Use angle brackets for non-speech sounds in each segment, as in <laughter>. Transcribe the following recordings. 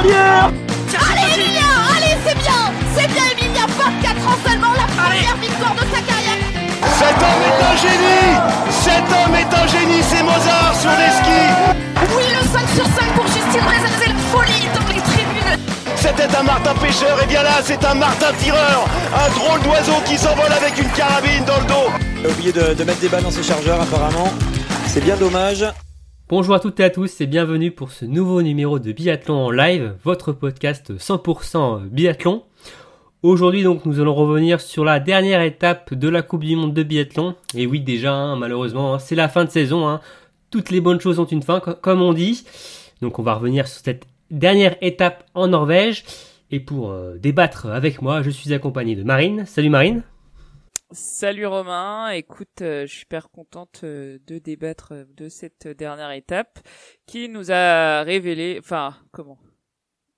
Allez Emilia Allez c'est bien. C'est bien Emilia 24 ans seulement la première victoire de sa carrière. Cet homme est un génie. Cet homme est un génie, c'est Mozart sur les skis. Oui le 5 sur 5 pour Justine Brezan, c'est la folie dans les tribunes. C'était un Martin pêcheur, et bien là c'est un Martin tireur. Un drôle d'oiseau qui s'envole avec une carabine dans le dos. Il a oublié de, de mettre des balles dans ses chargeurs apparemment. C'est bien dommage. Bonjour à toutes et à tous et bienvenue pour ce nouveau numéro de Biathlon en live, votre podcast 100% biathlon. Aujourd'hui donc nous allons revenir sur la dernière étape de la Coupe du Monde de biathlon. Et oui déjà hein, malheureusement hein, c'est la fin de saison, hein. toutes les bonnes choses ont une fin co- comme on dit. Donc on va revenir sur cette dernière étape en Norvège. Et pour euh, débattre avec moi je suis accompagné de Marine. Salut Marine. Salut Romain, écoute, euh, je suis super contente euh, de débattre euh, de cette dernière étape qui nous a révélé, enfin, comment?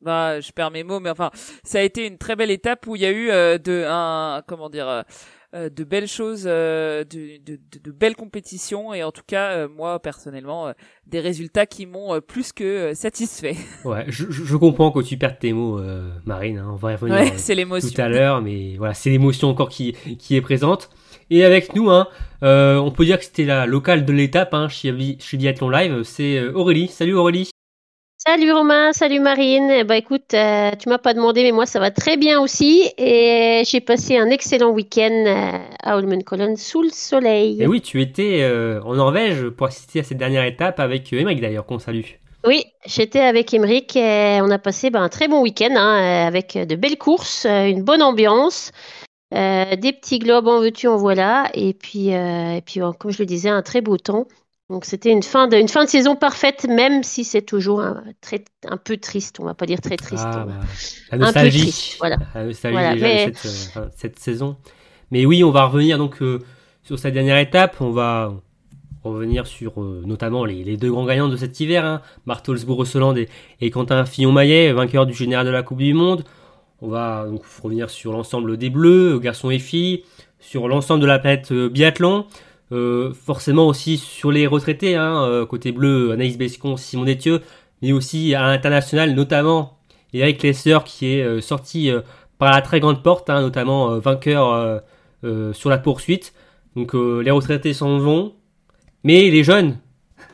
Bah, je perds mes mots, mais enfin, ça a été une très belle étape où il y a eu de un, comment dire, de belles choses, euh, de, de, de, de belles compétitions et en tout cas, euh, moi personnellement, euh, des résultats qui m'ont euh, plus que euh, satisfait. <laughs> Ouais, je, je- comprends que tu perdes tes mots euh, Marine, hein, on va y revenir. Ouais, euh, c'est l'émotion. tout à l'heure, mais voilà, c'est l'émotion encore qui, qui est présente. Et avec nous, hein, euh, on peut dire que c'était la locale de l'étape hein, chez, chez Biathlon Live, c'est euh, Aurélie. Salut Aurélie. Salut Romain, salut Marine. Eh ben, écoute, euh, tu m'as pas demandé, mais moi ça va très bien aussi. Et j'ai passé un excellent week-end euh, à Holmenkollen sous le soleil. Et oui, tu étais euh, en Norvège pour assister à cette dernière étape avec Emmerich d'ailleurs, qu'on salue. Oui, j'étais avec Emeric et on a passé ben, un très bon week-end hein, avec de belles courses, une bonne ambiance, des petits globes en veux-tu, en voilà. Et puis, et puis euh, comme je le disais, un très beau temps. Donc c'était une fin de, une fin de saison parfaite, même si c'est toujours un, très, un peu triste. On va pas dire très triste. Ah, va- bah, la peu nostalgie. triste, voilà. La nostalgie Voilà, déjà de mais- cette, euh, cette saison. Mais oui, on va revenir donc euh, sur cette dernière étape. On va revenir sur euh, notamment les, les deux grands gagnants de cet hiver, hein, Marthe Holzbourg-Rosseland et, et Quentin Fillon-Maillet, vainqueur du général de la Coupe du Monde. On va donc revenir sur l'ensemble des Bleus, garçons et filles, sur l'ensemble de la planète biathlon. Euh, forcément aussi sur les retraités, hein, euh, côté bleu, Anaïs Bescon, Simon Détieux, mais aussi à l'international, notamment Eric Lesser qui est euh, sorti par la très grande porte, hein, notamment vainqueur sur la poursuite. Donc les retraités s'en vont, mais les jeunes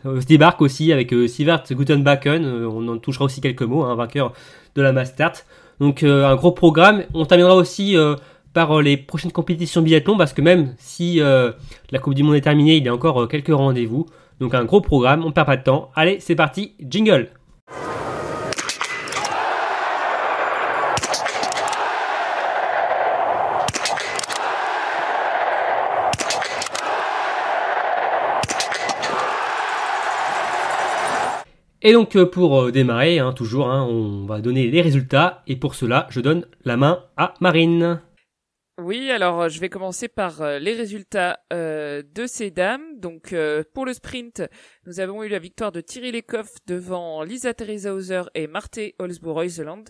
se débarquent aussi avec Sivert Gutenbacken, on en touchera aussi quelques mots, hein, vainqueur de la Mastart. Donc un gros programme. On terminera aussi par euh, les prochaines compétitions biathlon parce que même si euh, la Coupe du Monde est terminée, il y a encore euh, quelques rendez-vous. Donc un gros programme, on perd pas de temps. Allez, c'est parti, jingle. Et donc pour démarrer, hein, toujours, hein, on va donner les résultats. Et pour cela, je donne la main à Marine. Oui, alors euh, je vais commencer par euh, les résultats euh, de ces dames. Donc pour le sprint, nous avons eu la victoire de Thierry Lecoff devant Lisa Theresa Hauser et Marthe Holzbourg-Reuseland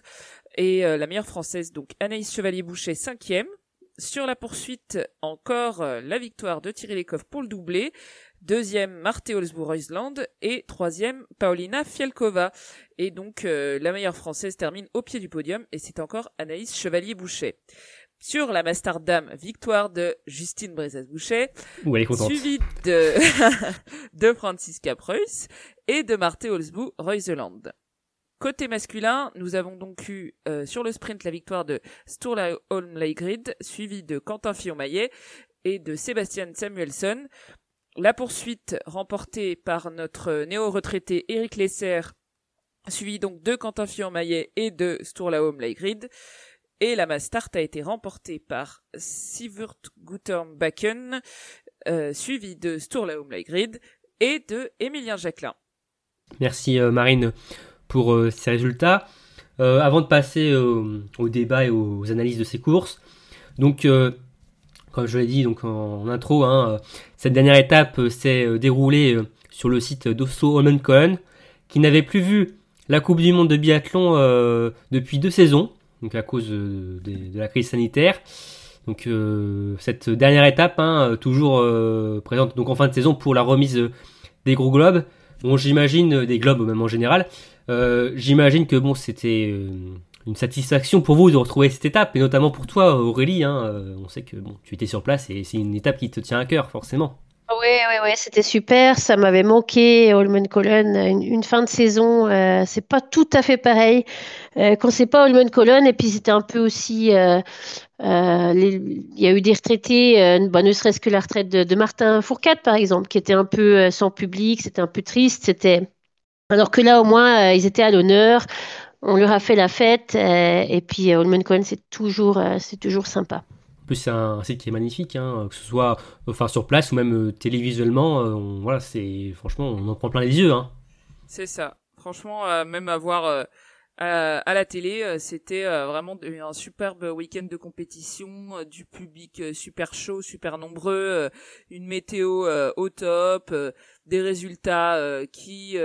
et la meilleure française donc Anaïs Chevalier-Boucher cinquième. Sur la poursuite, encore la victoire de Thierry Lecoff pour le doublé. Deuxième, Marthe Holzbourg-Reuseland et troisième, Paulina Fialkova. Et donc la meilleure française termine au pied du podium et c'est encore Anaïs Chevalier-Boucher. Sur la Master Dame, victoire de Justine contente. suivie de, <laughs> de Franziska Preuss et de Marthe Holzbourg Reuseland. Côté masculin, nous avons donc eu euh, sur le sprint la victoire de Sturla Holmleigrid, suivi de Quentin Fillon-Maillet et de Sébastien Samuelson. La poursuite remportée par notre néo-retraité Eric Lesser, suivi donc de Quentin Fillon-Maillet et de Sturla Holmleigrid. Et la Mastart a été remportée par Sivert Guterbacken, euh, suivi de Sturla Holmleigrid et de Emilien Jacquelin. Merci euh, Marine pour euh, ces résultats. Euh, avant de passer au débat et aux analyses de ces courses, donc comme je l'ai dit donc en, intro, hein, cette dernière étape s'est déroulée sur le site d'Osso Holmenkollen, qui n'avait plus vu la Coupe du Monde de biathlon depuis deux saisons, donc à cause euh, de la crise sanitaire. Donc euh, cette dernière étape, hein, euh, toujours présente donc en fin de saison pour la remise des gros globes. Bon, j'imagine des globes même en général. J'imagine que bon, c'était une satisfaction pour vous de retrouver cette étape, et notamment pour toi, Aurélie. Hein, on sait que bon, tu étais sur place et c'est une étape qui te tient à cœur, forcément. Oui, oui, oui, c'était super. Ça m'avait manqué, Holmen Colon. Une, fin de saison, euh, c'est pas tout à fait pareil euh, quand c'est pas Holmen Colon. Et puis c'était un peu aussi. Euh, euh il y a eu des retraités, bah, ne serait-ce que la retraite de, de, Martin Fourcade, par exemple, qui était un peu sans public. C'était un peu triste. C'était. Alors que là, au moins, ils étaient à l'honneur. On leur a fait la fête. et puis Holmen Colon, c'est toujours, c'est toujours sympa plus, c'est un, site qui est magnifique, hein, que ce soit enfin, sur place ou même euh, télévisuellement. Euh, voilà, c'est franchement, on en prend plein les yeux. Hein. C'est ça. Franchement, euh, même à voir à, la télé, c'était vraiment un superbe week-end de compétition, du public super chaud, super nombreux, une météo au top, des résultats qui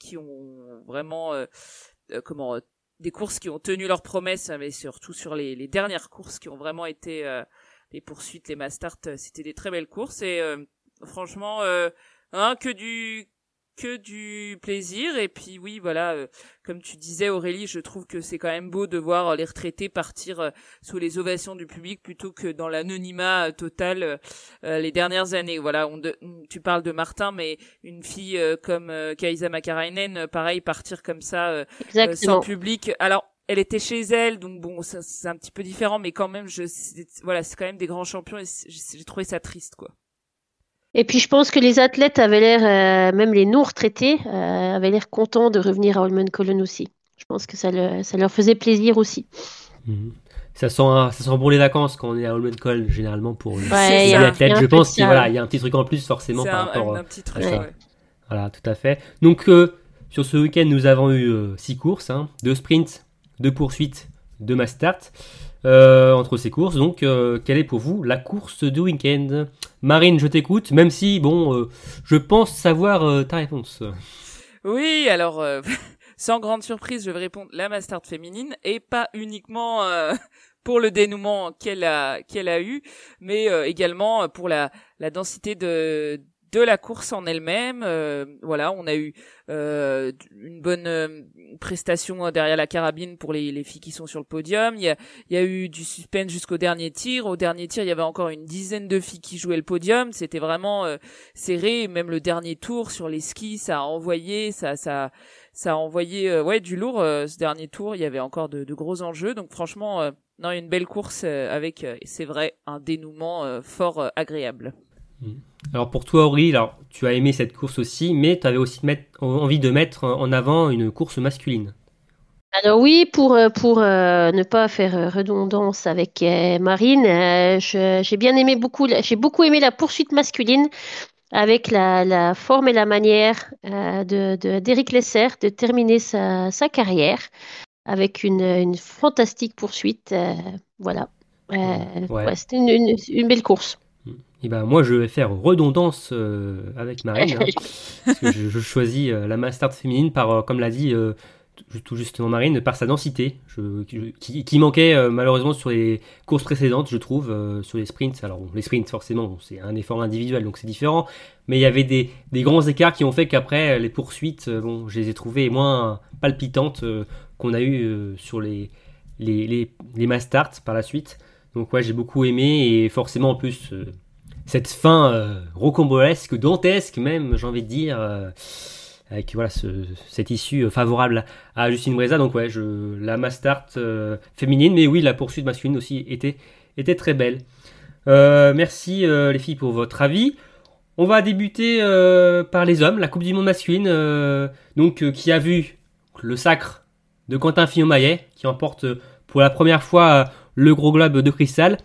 qui ont vraiment comment des courses qui ont tenu leurs promesses, mais surtout sur les, dernières courses qui ont vraiment été euh, les poursuites, les mastart, euh, c'était des très belles courses. Et euh, franchement, hein, que du que du plaisir. Et puis oui voilà euh, comme tu disais Aurélie je trouve que c'est quand même beau de voir les retraités partir euh, sous les ovations du public plutôt que dans l'anonymat euh, total les dernières années. Voilà on tu parles de Martin mais une fille comme Kaisa Makarainen pareil partir comme ça sans public. Alors elle était chez elle, donc bon, c'est un petit peu différent, mais quand même, je, voilà, c'est quand même des grands champions et j'ai trouvé ça triste, quoi. Et puis je pense que les athlètes avaient l'air, euh, même les non-retraités, euh, avaient l'air contents de revenir à Holmen Colon aussi. Je pense que ça, ça leur faisait plaisir aussi. Mhm. Ça, sent, ça sent bon les vacances quand on est à Holmen Colon, généralement pour les athlètes. Je pense qu'il voilà, y a un petit truc en plus forcément par rapport un, petit truc, ouais. Voilà, tout à fait. Donc euh, sur ce week-end, nous avons eu six courses, hein, deux sprints, deux poursuites, deux mass start. Euh, entre ces courses. Donc, euh, quelle est pour vous la course du week-end? Marine, je t'écoute, même si, bon, euh, je pense savoir ta réponse. Oui, alors, <laughs> sans grande surprise, je vais répondre la Mastart féminine et pas uniquement <laughs> pour le dénouement qu'elle a qu'elle a eu, mais également pour la la densité de de la course en elle-même. Euh, voilà, on a eu euh, une bonne euh, prestation derrière la carabine pour les, les, filles qui sont sur le podium. Il y a, eu du suspense jusqu'au dernier tir. Au dernier tir, il y avait encore une dizaine de filles qui jouaient le podium. C'était vraiment serré. Même le dernier tour sur les skis, ça a envoyé, ça a envoyé ouais du lourd. ce dernier tour, il y avait encore de, de gros enjeux. Donc franchement, non, une belle course avec, c'est vrai, un dénouement fort agréable. Mmh. Alors pour toi, Aurélie, alors, tu as aimé cette course aussi, mais tu avais aussi envie de mettre en avant une course masculine. Alors oui, pour, euh, pour euh, ne pas faire redondance avec euh, Marine, j'ai bien aimé beaucoup, j'ai beaucoup aimé la poursuite masculine avec la, forme et la manière de d'Eric Lesser de terminer sa, carrière avec une, fantastique poursuite. voilà, c'était une belle course. Et eh ben moi je vais faire redondance euh, avec Marine, hein, <laughs> parce que je, choisis euh, la Master féminine par, euh, comme l'a dit tout justement Marine, par sa densité, qui, manquait malheureusement sur les courses précédentes, je trouve, sur les sprints. Alors les sprints forcément, c'est un effort individuel, donc c'est différent, mais il y avait des, grands écarts qui ont fait qu'après les poursuites, bon, je les ai trouvées moins palpitantes qu'on a eu sur les les, les, les par la suite. Donc ouais, j'ai beaucoup aimé et forcément en plus cette fin euh, rocambolesque, dantesque même, j'ai envie de dire, euh, avec voilà cette issue euh, favorable à Justine Breza. Donc ouais, je, la Mastart féminine, mais oui, la poursuite masculine aussi était, était très belle. merci les filles pour votre avis. On va débuter par les hommes, la Coupe du Monde masculine, donc qui a vu le sacre de Quentin Fillon-Maillet, qui emporte pour la première fois le gros globe de cristal.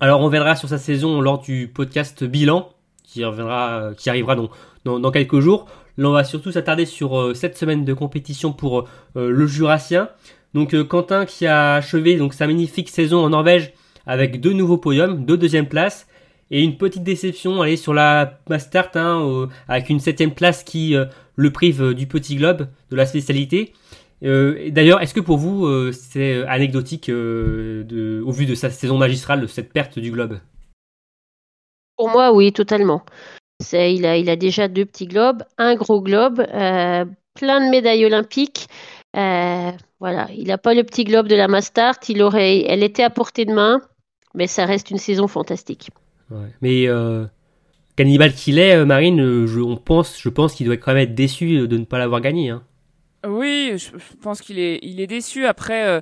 Alors on verra sur sa saison lors du podcast bilan qui reviendra, arrivera donc dans, quelques jours. Là on va surtout s'attarder sur euh, cette semaine de compétition pour euh, le Jurassien. Donc euh, Quentin qui a achevé sa magnifique saison en Norvège avec deux nouveaux podiums, deux deuxième places et une petite déception aller sur la Mastart hein, avec une septième place qui le prive du petit globe de la spécialité. Euh, d'ailleurs, est-ce que pour vous, euh, c'est anecdotique euh, au vu de sa saison magistrale, de cette perte du globe? Pour moi, oui, totalement. il, a, il a déjà deux petits globes, un gros globe. plein de médailles olympiques. Voilà, il n'a pas le petit globe de la Mastart. Il aurait, elle était à portée de main, mais ça reste une saison fantastique. Ouais. Mais cannibale qu'il est, Marine, je, on pense, je pense qu'il doit quand même être déçu de ne pas l'avoir gagné. Hein. Oui, je, pense qu'il est, il est déçu. Après, euh,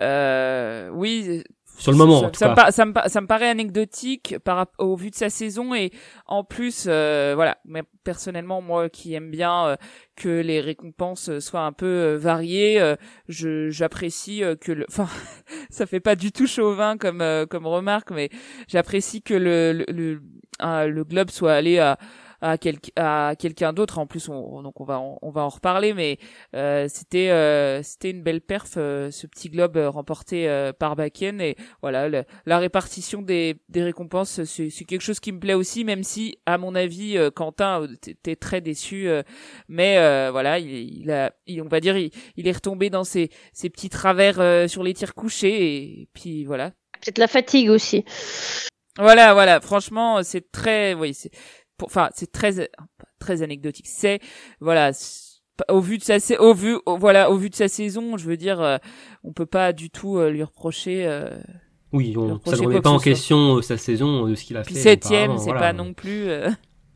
euh, oui, Sur le moment, ça, en tout ça cas. Me ça, me, ça me paraît anecdotique par au vu de sa saison et en plus, euh, voilà, mais personnellement, moi qui aime bien euh, que les récompenses soient un peu euh, variées, euh, je j'apprécie que le, enfin, <laughs> ça fait pas du tout chauvin comme comme remarque, mais j'apprécie que le le, le, le globe soit allé à à, quel, à quelqu'un d'autre en plus on, donc on va en, on va en reparler mais euh, c'était euh, c'était une belle perf euh, ce petit globe euh, remporté euh, par Bakken et voilà le- la répartition des, des récompenses c'est c'est quelque chose qui me plaît aussi même si à mon avis euh, Quentin t'es très déçu euh, mais euh, voilà il, il a il- on va dire il, il est retombé dans ses, ses petits travers euh, sur les tirs couchés et puis voilà Peut-être la fatigue aussi. voilà, voilà. Franchement, c'est très, oui, c'est, enfin, c'est très, très anecdotique. C'est, voilà, au vu de sa, sa- au vu, au- voilà, au vu de sa saison, je veux dire, euh, on peut pas du tout euh, lui reprocher. Euh, Oui, on, ça ne remet pas en question euh, sa saison, euh, de ce qu'il a puis fait. septième, c'est voilà. pas non plus.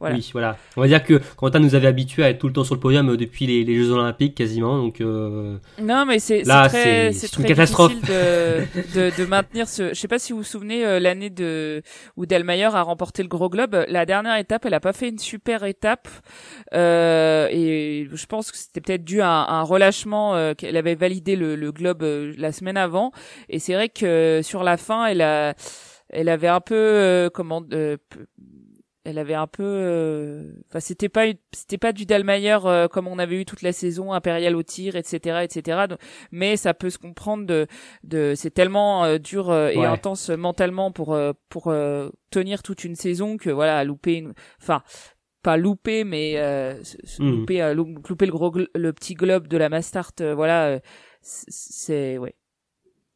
Voilà. Oui, voilà. On va dire que Quentin nous avait habitués à être tout le temps sur le podium euh, depuis les, les Jeux Olympiques quasiment, donc euh, Non, mais c'est c'est très, une très catastrophe. difficile de, de, de maintenir ce. Je sais pas si vous vous souvenez euh, l'année de où Delmayer a remporté le Gros Globe. La dernière étape, elle a pas fait une super étape euh, et je pense que c'était peut-être dû à un, à un relâchement euh, qu'elle avait validé le, le Globe la semaine avant. Et c'est vrai que sur la fin, elle a, elle avait un peu euh, comment. euh, elle avait un peu euh, enfin c'était pas c'était pas du Dalmayer euh, comme on avait eu toute la saison impérial au tir etc etc Donc, mais ça peut se comprendre de de c'est tellement euh, dur euh, et Ouais. intense mentalement pour euh, pour euh, tenir toute une saison que voilà à louper une enfin pas louper mais euh, Mhm. louper euh, lou- louper le gros le petit globe de la Mastart euh, voilà euh, c'est ouais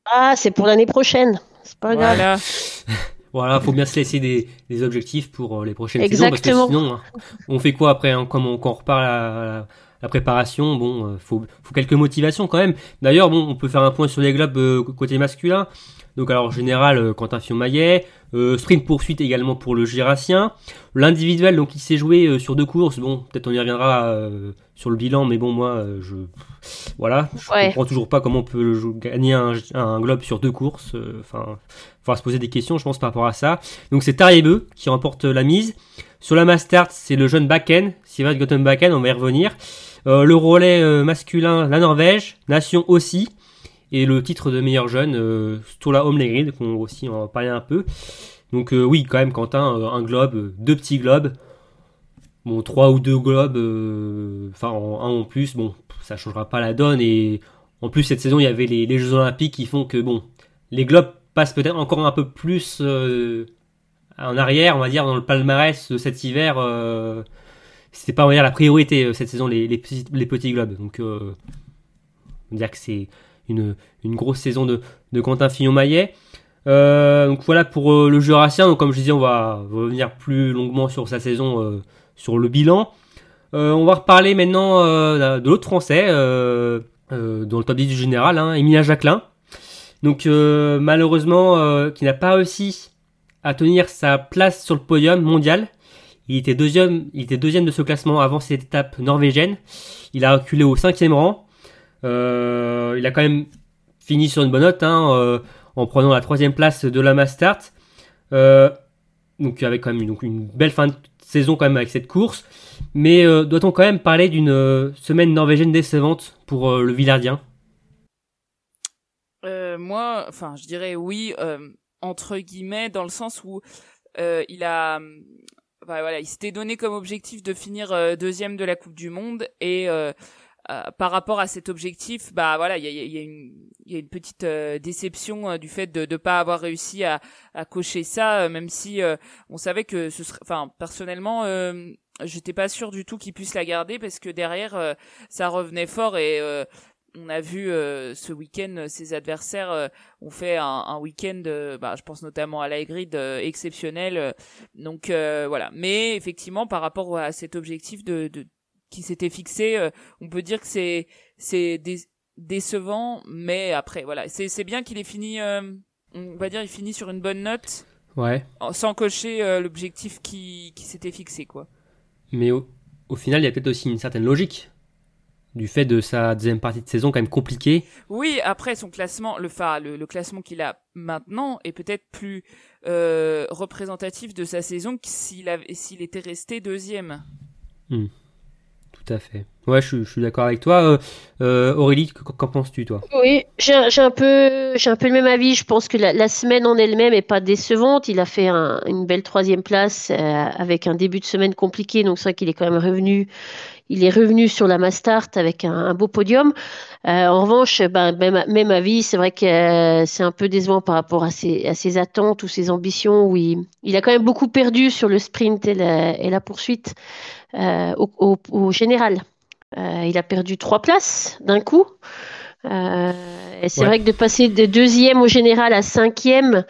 Ah, c'est pour l'année prochaine. C'est pas grave. <laughs> voilà faut bien se laisser des, des objectifs pour euh, les prochaines saisons, parce que Exactement. sinon, hein, on fait quoi après hein, Comme on, quand on repart la, la, la préparation, bon, euh, faut, faut quelques motivations quand même. D'ailleurs, bon, on peut faire un point sur les globes euh, côté masculin. Donc alors en général, euh, Quentin Fillon-Maillet, euh, sprint poursuite également pour le Girassien. L'individuel, donc il s'est joué euh, sur deux courses. Bon, peut-être on y reviendra euh, sur le bilan, mais bon, moi, euh, je voilà, je Ouais. comprends toujours pas comment on peut gagner un, un globe sur deux courses. euh, Enfin, faudra se poser des questions, je pense, par rapport à ça. Donc c'est Tariebeu qui remporte la mise. Sur la Mastart, c'est le jeune Bakken, Sivert Gottenbakken, on va y revenir. Euh, le relais euh, masculin, la Norvège, Nation aussi. Et le titre de meilleur jeune, euh, Sturla Holmgren, qu'on aussi en parler un peu. Donc euh, oui, quand même, Quentin, un globe, deux petits globes. Bon, trois ou deux globes, enfin en, un en plus, bon, ça changera pas la donne. Et en plus, cette saison, il y avait les, Jeux Olympiques qui font que, bon, les globes passent peut-être encore un peu plus en arrière, on va dire, dans le palmarès de cet hiver. Euh, C'était pas, on va dire, la priorité euh, cette saison, les, petits, les petits globes. Donc, euh, on va dire que c'est une, une grosse saison de, de Quentin Fillon-Maillet. Euh, donc voilà pour euh, le Jurassien. Donc comme je disais, on va revenir plus longuement sur sa saison, euh, sur le bilan. Euh, on va reparler maintenant de l'autre Français dans le top 10 du général, hein, Emilien Jacquelin. Donc malheureusement, qui n'a pas réussi à tenir sa place sur le podium mondial. Il était deuxième, de ce classement avant cette étape norvégienne. Il a reculé au cinquième rang. Euh, il a quand même fini sur une bonne note hein, euh, en prenant la troisième place de la Mastart. Euh, donc avec quand même une, donc une belle fin de saison quand même avec cette course. Mais euh, doit-on quand même parler d'une semaine norvégienne décevante pour le Villardien? Moi, enfin, je dirais oui, entre guillemets, dans le sens où euh, il a, bah, voilà, il s'était donné comme objectif de finir euh, deuxième de la Coupe du Monde et euh, euh, par rapport à cet objectif, bah voilà, il y a, y a y a une petite euh, déception du fait de ne pas avoir réussi à, à cocher ça, même si on savait que ce serait, enfin, personnellement. J'étais pas sûr du tout qu'il puisse la garder parce que derrière euh, ça revenait fort et euh, on a vu euh, ce week-end ses adversaires euh, ont fait un, un week-end, euh, bah, je pense notamment à l'Aigrid exceptionnel. donc voilà. Mais effectivement, par rapport à cet objectif de, de qui s'était fixé. on peut dire que c'est c'est dé- décevant, mais après voilà, c'est c'est bien qu'il ait fini. on va dire il finit sur une bonne note Ouais. sans cocher l'objectif qui qui s'était fixé quoi. Mais au, au final, il y a peut-être aussi une certaine logique du fait de sa deuxième partie de saison quand même compliquée. Oui, après son classement, le, enfin, le, le classement qu'il a maintenant est peut-être plus euh, représentatif de sa saison que s'il avait, s'il était resté deuxième. Tout à fait. Ouais, je, suis- je suis d'accord avec toi. Euh, euh, Aurélie, qu- qu'en penses-tu, toi? Oui, j'ai j'ai un peu, j'ai un peu le même avis. Je pense que la, la semaine en elle-même est pas décevante. Il a fait un- une belle troisième place euh, avec un début de semaine compliqué, donc c'est vrai qu'il est quand même revenu. Il est revenu sur la Mastart avec un, un beau podium. Euh, en revanche, ben, même, même avis, c'est vrai que euh, c'est un peu décevant par rapport à ses, à ses attentes ou ses ambitions. Où il, il a quand même beaucoup perdu sur le sprint et la, et la poursuite euh, au, au- au général. Il a perdu trois places d'un coup. Et c'est Ouais. vrai que de passer de deuxième au général à cinquième,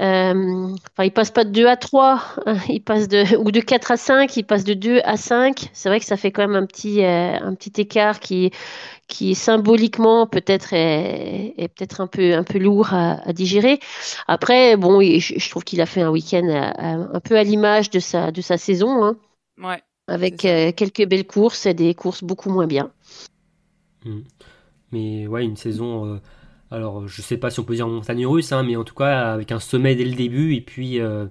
euh, enfin, il passe pas de 2 à 3, hein, il passe de, <laughs> ou de 4 à 5, il passe de 2 à 5. C'est vrai que ça fait quand même un petit, euh, un petit écart qui, qui symboliquement peut-être est, est peut-être un peu, un peu lourd à, à digérer. Après, bon, je, je trouve qu'il a fait un week-end à- à- un peu à l'image de sa, de sa saison, hein, Ouais. avec euh, quelques belles courses et des courses beaucoup moins bien. Mais ouais, une saison. Euh, alors, je sais pas si on peut dire montagne russe, hein, mais en tout cas, avec un sommet dès le début et puis euh,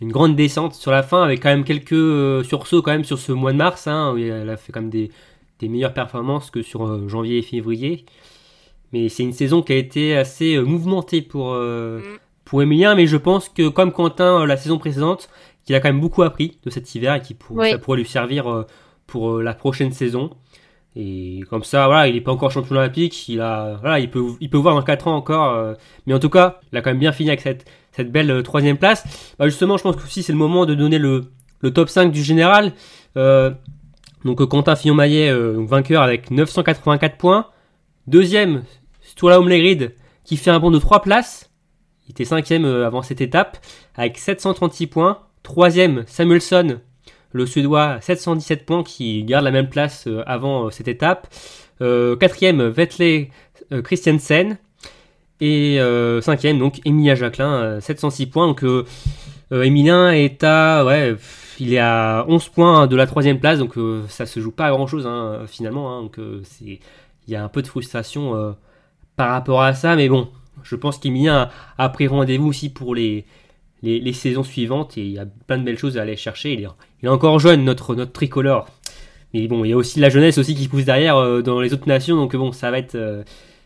une grande descente sur la fin, avec quand même quelques euh, sursauts quand même sur ce mois de mars. Hein, où elle a fait quand même des, des meilleures performances que sur euh, janvier et février. Mais c'est une saison qui a été assez euh, mouvementée pour, euh, Mm. pour Emilien, mais je pense que comme Quentin euh, la saison précédente, qu'il a quand même beaucoup appris de cet hiver et qui pour, Oui. ça pourrait lui servir euh, pour euh, la prochaine saison. Et comme ça, voilà, il n'est pas encore champion olympique, il a, voilà, il peut, il peut voir dans 4 ans encore. euh, mais en tout cas, il a quand même bien fini avec cette, cette belle euh, troisième place. Bah, justement, je pense que aussi c'est le moment de donner le, le top 5 du général. Euh, donc Quentin Fillon-Maillet, euh, vainqueur avec 984 points. Deuxième, Sturla Omlegrid, qui fait un bond de 3 places. Il était cinquième euh, avant cette étape, avec 736 points. Troisième, Samuelson, le Suédois, 717 points, qui garde la même place euh, avant euh, cette étape. Euh, quatrième, Vettel Christiansen. Et cinquième, donc Emilia Jacquelin, euh, 706 points. Donc Emilien est à, ouais, il est à 11 points de la troisième place, donc euh, ça se joue pas à grand chose hein, finalement. hein. donc il y a un peu de frustration par rapport à ça, mais bon, je pense qu'Emilien a pris rendez-vous aussi pour les, les, saisons suivantes et il y a plein de belles choses à aller chercher. Il est, il encore jeune, notre, notre tricolore. Mais bon, il y a aussi la jeunesse aussi qui pousse derrière euh, dans les autres nations, donc bon, ça va être, euh,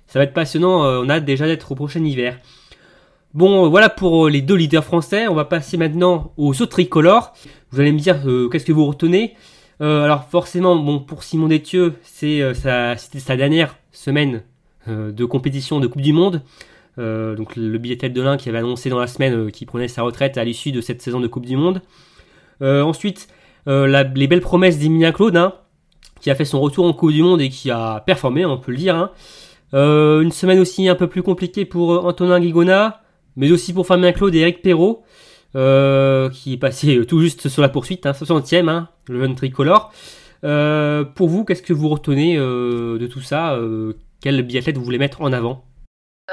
ça va être passionnant. euh, on a déjà d'être au prochain hiver. Bon, voilà pour les deux leaders français. On va passer maintenant aux autres tricolores. Vous allez me dire qu'est-ce que vous retenez? Alors forcément, bon, pour Simon Détieux, c'est sa, dernière semaine de compétition de Coupe du Monde. Euh, donc le billet de l'un qui avait annoncé dans la semaine euh, qu'il prenait sa retraite à l'issue de cette saison de Coupe du Monde. Euh, ensuite, les belles promesses d'Emilien Claude, hein, qui a fait son retour en Coupe du Monde et qui a performé, on peut le dire. hein. Une semaine aussi un peu plus compliquée pour Antonin Guigona, mais aussi pour Fabien Claude et Eric Perrault, qui est passé tout juste sur la poursuite, hein, 60e, hein, le jeune tricolore. Pour vous, qu'est-ce que vous retenez de tout ça Quel biathlète vous voulez mettre en avant?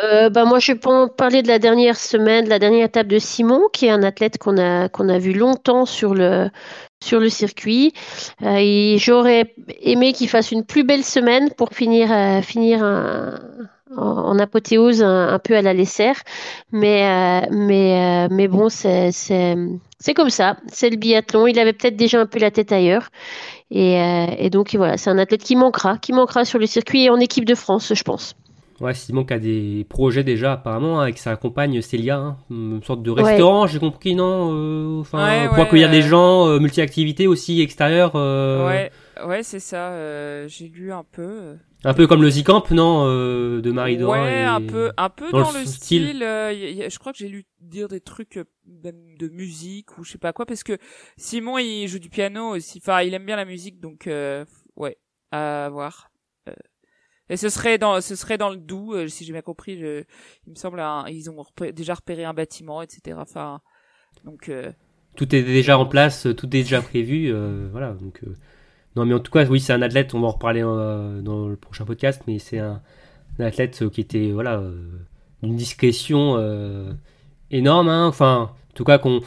Euh, bah moi, je vais parler de la dernière semaine, de la dernière étape de Simon, qui est un athlète qu'on a qu'on a vu longtemps sur le sur le circuit. Euh, j'aurais aimé qu'il fasse une plus belle semaine pour finir euh, finir un- en, apothéose un, peu à la laissère. Mais euh, mais euh, mais bon, c'est comme ça. C'est le biathlon. Il avait peut-être déjà un peu la tête ailleurs. Et, et donc voilà, c'est un athlète qui manquera, qui manquera sur le circuit et en équipe de France, je pense. Ouais, Simon qui a des projets déjà apparemment hein, avec sa compagne Célia, hein, une sorte de Ouais. restaurant, j'ai compris, non Euh, Enfin, Ouais, pour ouais, accueillir des gens, euh, multi-activités aussi extérieures. euh, Ouais, ouais, c'est ça. euh, J'ai lu un peu. euh. Un peu comme le Zicamp, non euh, De Marie Dorin. Ouais, et- un peu, un peu dans dans, le le style. style. euh, y a- y a- je crois que j'ai lu dire des trucs même de musique ou je sais pas quoi, parce que Simon il joue du piano aussi. Enfin, il aime bien la musique, donc euh, ouais, à voir. Euh, et ce serait dans, ce serait dans le Doubs, euh, si j'ai bien compris. Il me semble, ils ont déjà repéré un bâtiment, etc. Enfin, donc. euh, Tout est déjà en place, tout est déjà prévu. euh, voilà, donc. euh, non, mais en tout cas, oui, c'est un athlète. On va en reparler euh, dans le prochain podcast, mais c'est un, athlète qui était voilà euh, d'une discrétion euh, énorme. hein. Enfin, en tout cas, qu'on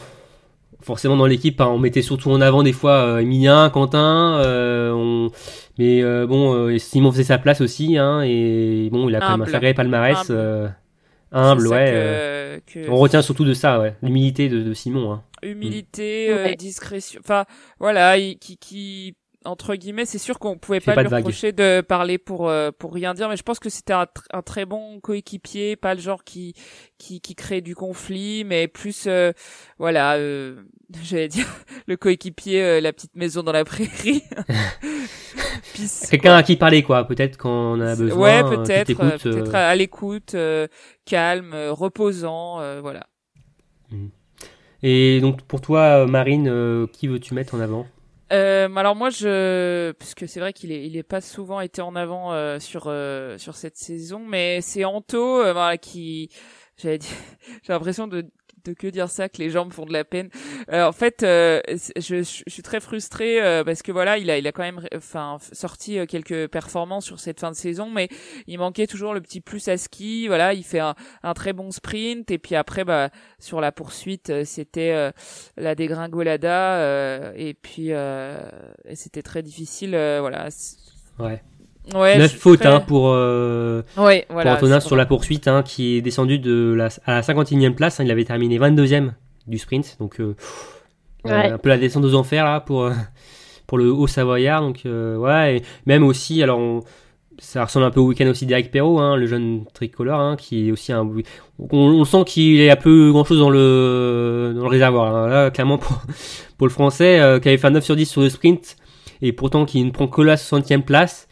forcément dans l'équipe, hein, on mettait surtout en avant des fois euh, Emilien, Quentin. euh, on- mais euh, bon, euh, Simon faisait sa place aussi, hein, et bon, il a quand même un Humble. sacré palmarès. Humble. euh, ouais. que- euh, que- on retient surtout de ça, ouais, l'humilité de, de Simon. Hein. humilité, euh, Ouais. discrétion. Enfin, voilà, il- qui, qui, entre guillemets, c'est sûr qu'on pouvait pas, pas lui de reprocher de parler pour euh, pour rien dire, mais je pense que c'était un, tr- un très bon coéquipier, pas le genre qui qui qui crée du conflit, mais plus euh, voilà, euh, <laughs> j'allais dire le coéquipier, euh, la petite maison dans la prairie. <laughs> Quelqu'un à qui parler, quoi, peut-être quand on a besoin. ouais, euh, peut-être, peut-être à l'écoute, euh, calme, euh, reposant, euh, voilà. Et donc pour toi, Marine, euh, qui veux-tu mettre en avant? Euh, alors moi je puisque c'est vrai qu'il est il est pas souvent été en avant euh, sur euh, sur cette saison mais c'est Anto euh, voilà, qui j'avais dit <laughs> j'ai l'impression de de que dire ça que les me font de la peine. Euh, en fait euh, je, je, suis très frustrée euh, parce que voilà, il a il a quand même enfin sorti quelques performances sur cette fin de saison mais il manquait toujours le petit plus à ski, voilà, il fait un un très bon sprint et puis après bah sur la poursuite c'était la dégringolada et puis c'était très difficile voilà Ouais. Ouais Neuf je- fautes très- hein, pour, euh, ouais pour Antonin sur la poursuite, hein, qui est descendu de la, à la 51e place. hein, il avait terminé 22e du sprint. Donc, euh, euh, Ouais. un peu la descente aux enfers là pour, pour le haut Savoyard. Donc, euh, ouais, et même aussi, alors, on- ça ressemble un peu au week-end aussi d'Eric Perrault, le jeune tricolore, qui est aussi un. On, on sent qu'il est un peu grand chose dans le, dans le réservoir. Là, clairement, pour, pour le français, qui avait fait un 9 sur 10 sur le sprint, et pourtant qui ne prend que la 60e place.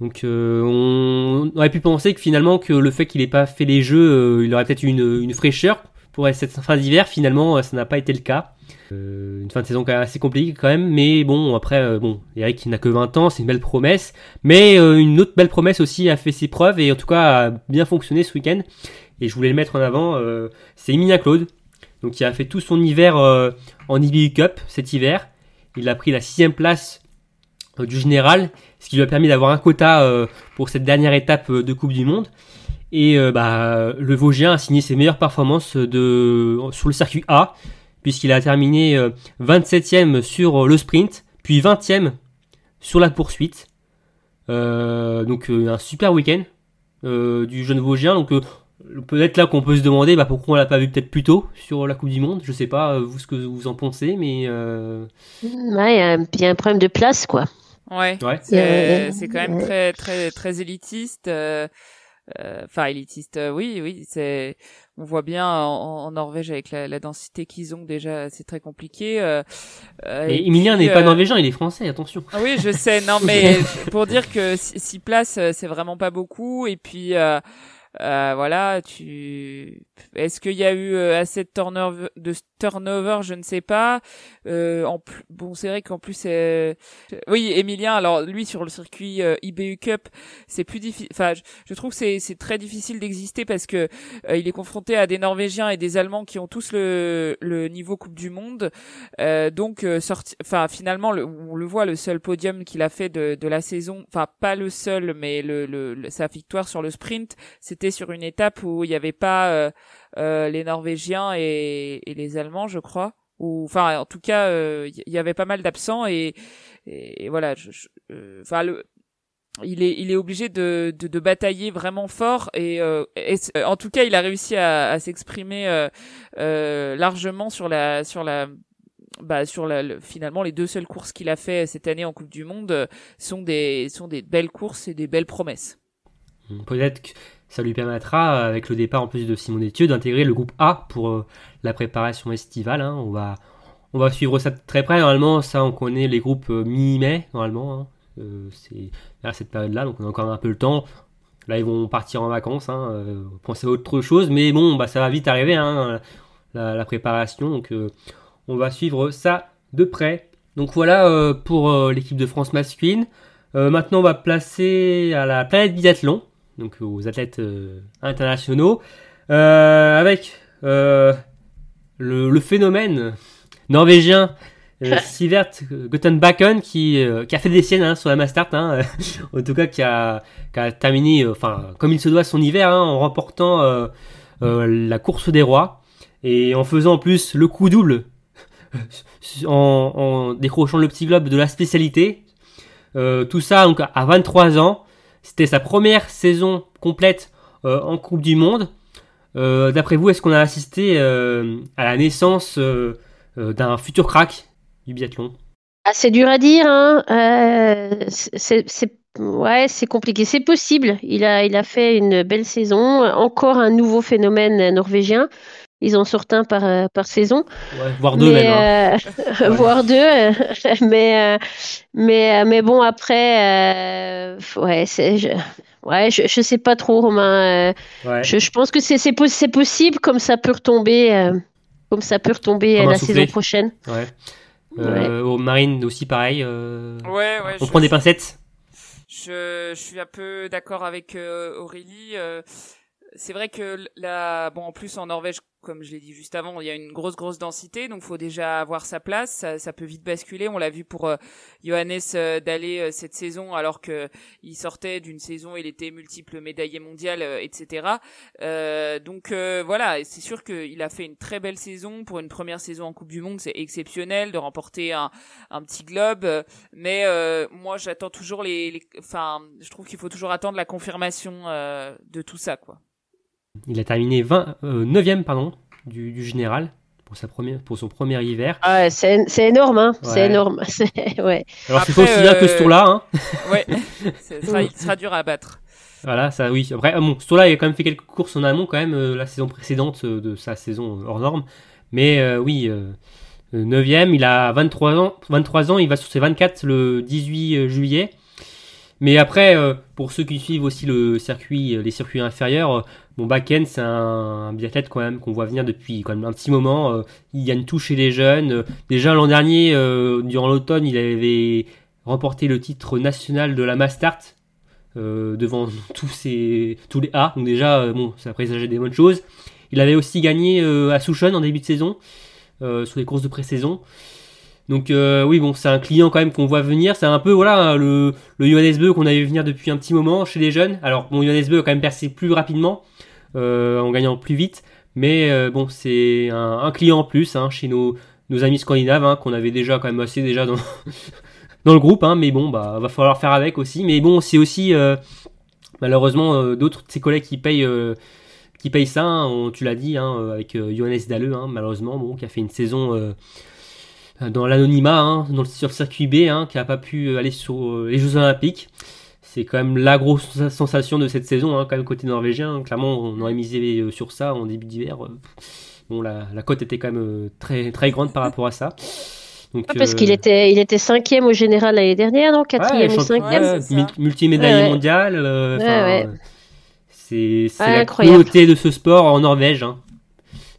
Donc euh, on aurait pu penser que finalement que le fait qu'il ait pas fait les jeux, euh, il aurait peut-être eu une, une fraîcheur pour cette fin d'hiver. Finalement, euh, ça n'a pas été le cas. Euh, une fin de saison quand même assez compliquée quand même, mais bon après euh, bon Eric n'a que 20 ans, c'est une belle promesse, mais euh, une autre belle promesse aussi a fait ses preuves et en tout cas a bien fonctionné ce week-end. Et je voulais le mettre en avant, c'est Emilia Claude, donc qui a fait tout son hiver en IBU Cup cet hiver. Il a pris la sixième place du général, ce qui lui a permis d'avoir un quota euh, pour cette dernière étape euh, de Coupe du Monde. Et euh, bah, le Vosgien a signé ses meilleures performances de, sur le circuit A, puisqu'il a terminé euh, 27e sur le sprint, puis 20e sur la poursuite. Donc un super week-end du jeune Vosgien. Donc peut-être là qu'on peut se demander bah, pourquoi on l'a pas vu peut-être plus tôt sur la Coupe du Monde. Je sais pas vous ce que vous en pensez, mais Ouais, il y a un problème de place, quoi. Ouais ouais. c'est Euh, c'est quand même ouais. très très très élitiste euh, euh, enfin élitiste euh, oui oui c'est on voit bien en, en Norvège avec la, la densité qu'ils ont déjà c'est très compliqué euh, Mais et Emilien puis, n'est pas euh, norvégien, il est français, attention. Ah oui, je sais. Non, mais <laughs> pour dire que 6 places, c'est vraiment pas beaucoup. Et puis, euh, euh, voilà, tu. Est-ce qu'il y a eu euh, assez de turnover, Je ne sais pas. Euh, en plus, bon, c'est vrai qu'en plus, euh... oui, Emilien. Alors lui, sur le circuit euh, IBU Cup, c'est plus difficile. Enfin, je, trouve que c'est c'est très difficile d'exister parce que euh, il est confronté à des Norvégiens et des Allemands qui ont tous le le niveau Coupe du Monde. Donc sorti, enfin finalement le, on le voit le seul podium qu'il a fait de, de la saison, enfin pas le seul mais le, le, sa victoire sur le sprint, c'était sur une étape où il n'y avait pas les Norvégiens et, les Allemands, je crois. Ou enfin en tout cas euh, il y, avait pas mal d'absents et, voilà. euh, Enfin il est, obligé de, batailler vraiment fort et, euh, en tout cas il a réussi à, s'exprimer euh, euh, largement sur la sur la bah finalement les deux seules courses qu'il a fait cette année en Coupe du Monde euh, sont des sont des belles courses et des belles promesses. Peut-être que ça lui permettra, avec le départ en plus de Simon Détieux, d'intégrer le groupe A pour euh, la préparation estivale. hein. On, va, on va suivre ça de très près. Normalement, ça, on connaît les groupes euh, mi-mai, normalement. hein. Euh, c'est vers cette période-là, donc on a encore un peu le temps. Là, ils vont partir en vacances, hein, euh, penser à autre chose. Mais bon, bah, ça va vite arriver, hein, la, préparation. Donc, euh, on va suivre ça de près. Donc voilà euh, pour euh, l'équipe de France masculine. Euh, maintenant, on va placer à la planète biathlon, donc aux athlètes euh, internationaux, euh, avec euh, le, le phénomène norvégien euh, <laughs> Sivert Gottenbacken qui, euh, qui a fait des siennes hein, sur la Mastart, hein, <laughs> en tout cas qui a, qui a terminé, euh, enfin comme il se doit son hiver, hein, en remportant euh, euh, la course des rois. Et en faisant en plus le coup double, <laughs> en, en décrochant le petit globe de la spécialité. Euh, tout ça donc à 23 ans, c'était sa première saison complète euh, en Coupe du Monde. Euh, D'après vous, est-ce qu'on a assisté euh, à la naissance d'un futur crack du biathlon? Ah, c'est dur à dire, hein. C'est, compliqué. C'est possible. Il a fait une belle saison. Encore un nouveau phénomène norvégien. Ils en sortent un par, euh, par saison. ouais, Voire deux mais, même. hein. euh, Ouais. <laughs> voire deux. <laughs> mais, euh, mais, mais bon, après, euh, ouais, c'est, je, ouais, je, je sais pas trop, Romain. euh, Ouais. je, je pense que c'est, c'est, pos- c'est possible, comme ça peut retomber, euh, comme ça peut retomber Comme la saison prochaine. Ouais. Euh, Aux marines aussi pareil. euh, Ouais, ouais. on je- prend des pincettes. Je, je suis un peu d'accord avec euh, Aurélie. C'est vrai que la, bon, en plus en Norvège, comme je l'ai dit juste avant, il y a une grosse grosse densité, donc faut déjà avoir sa place. Ça, ça peut vite basculer. On l'a vu pour euh, Johannes euh, d'aller euh, cette saison, alors que il sortait d'une saison, il était multiple médaillé mondial, euh, etc. Donc voilà, c'est sûr qu'il a fait une très belle saison pour une première saison en Coupe du Monde. C'est exceptionnel de remporter un, un petit globe. mais moi, j'attends toujours les, les- Enfin, je trouve qu'il faut toujours attendre la confirmation de tout ça, quoi. Il a terminé 20, euh, 9e pardon, du, du général pour, sa première, pour son premier hiver. Ah, c'est, c'est énorme, hein. C'est énorme. C'est, <laughs> ouais. Alors c'est aussi bien que <laughs> ce euh, tour-là. Hein. Ouais, ça sera, il sera dur à battre. Voilà, ça oui. Après, ah bon, ce tour-là, il a quand même fait quelques courses en amont quand même euh, la saison précédente euh, de sa saison hors norme. Mais euh, oui, euh, 9e, il a 23 ans, 23 ans, il va sur ses 24 le 18 juillet. Mais après, euh, pour ceux qui suivent aussi le circuit, euh, les circuits inférieurs, euh, Bakken, c'est un, biathlète quand même qu'on voit venir depuis quand même un petit moment. euh, il gagne tout chez les jeunes. Déjà l'an dernier, durant l'automne, il avait remporté le titre national de la Mastart devant <laughs> tous les A. Donc déjà, bon, ça présageait des bonnes choses. Il avait aussi gagné à Souchon en début de saison, sur les courses de pré-saison. Donc euh, oui, bon, c'est un client quand même qu'on voit venir. C'est un peu voilà le, le Johannes qu'on avait vu venir depuis un petit moment chez les jeunes. Alors bon, Johannes a quand même percé plus rapidement euh, en gagnant plus vite, mais euh, bon, c'est un, client en plus hein, chez nos, amis scandinaves hein, qu'on avait déjà quand même assez déjà <laughs> dans le groupe. Hein, mais bon, bah va falloir faire avec aussi. Mais bon, c'est aussi malheureusement d'autres de ses collègues qui payent qui ça. tu l'as dit avec Johannes Dalleux, malheureusement, bon, qui a fait une saison dans l'anonymat, hein, dans le- sur le circuit B, hein, qui a pas pu aller sur euh, les Jeux Olympiques. C'est quand même la grosse sensation de cette saison, hein, quand même côté norvégien. Clairement, on aurait misé euh, sur ça en début d'hiver. Euh, Bon, la, la cote était quand même euh, très très grande par rapport à ça. Donc, Ah, parce euh, qu'il était, il était cinquième au général l'année dernière, non? ouais, Quatrième ou champion- cinquième? Ouais, multimédaillé Ouais, ouais. mondial. euh, Ouais, ouais. euh, C'est Ouais, la cruauté de ce sport en Norvège, hein,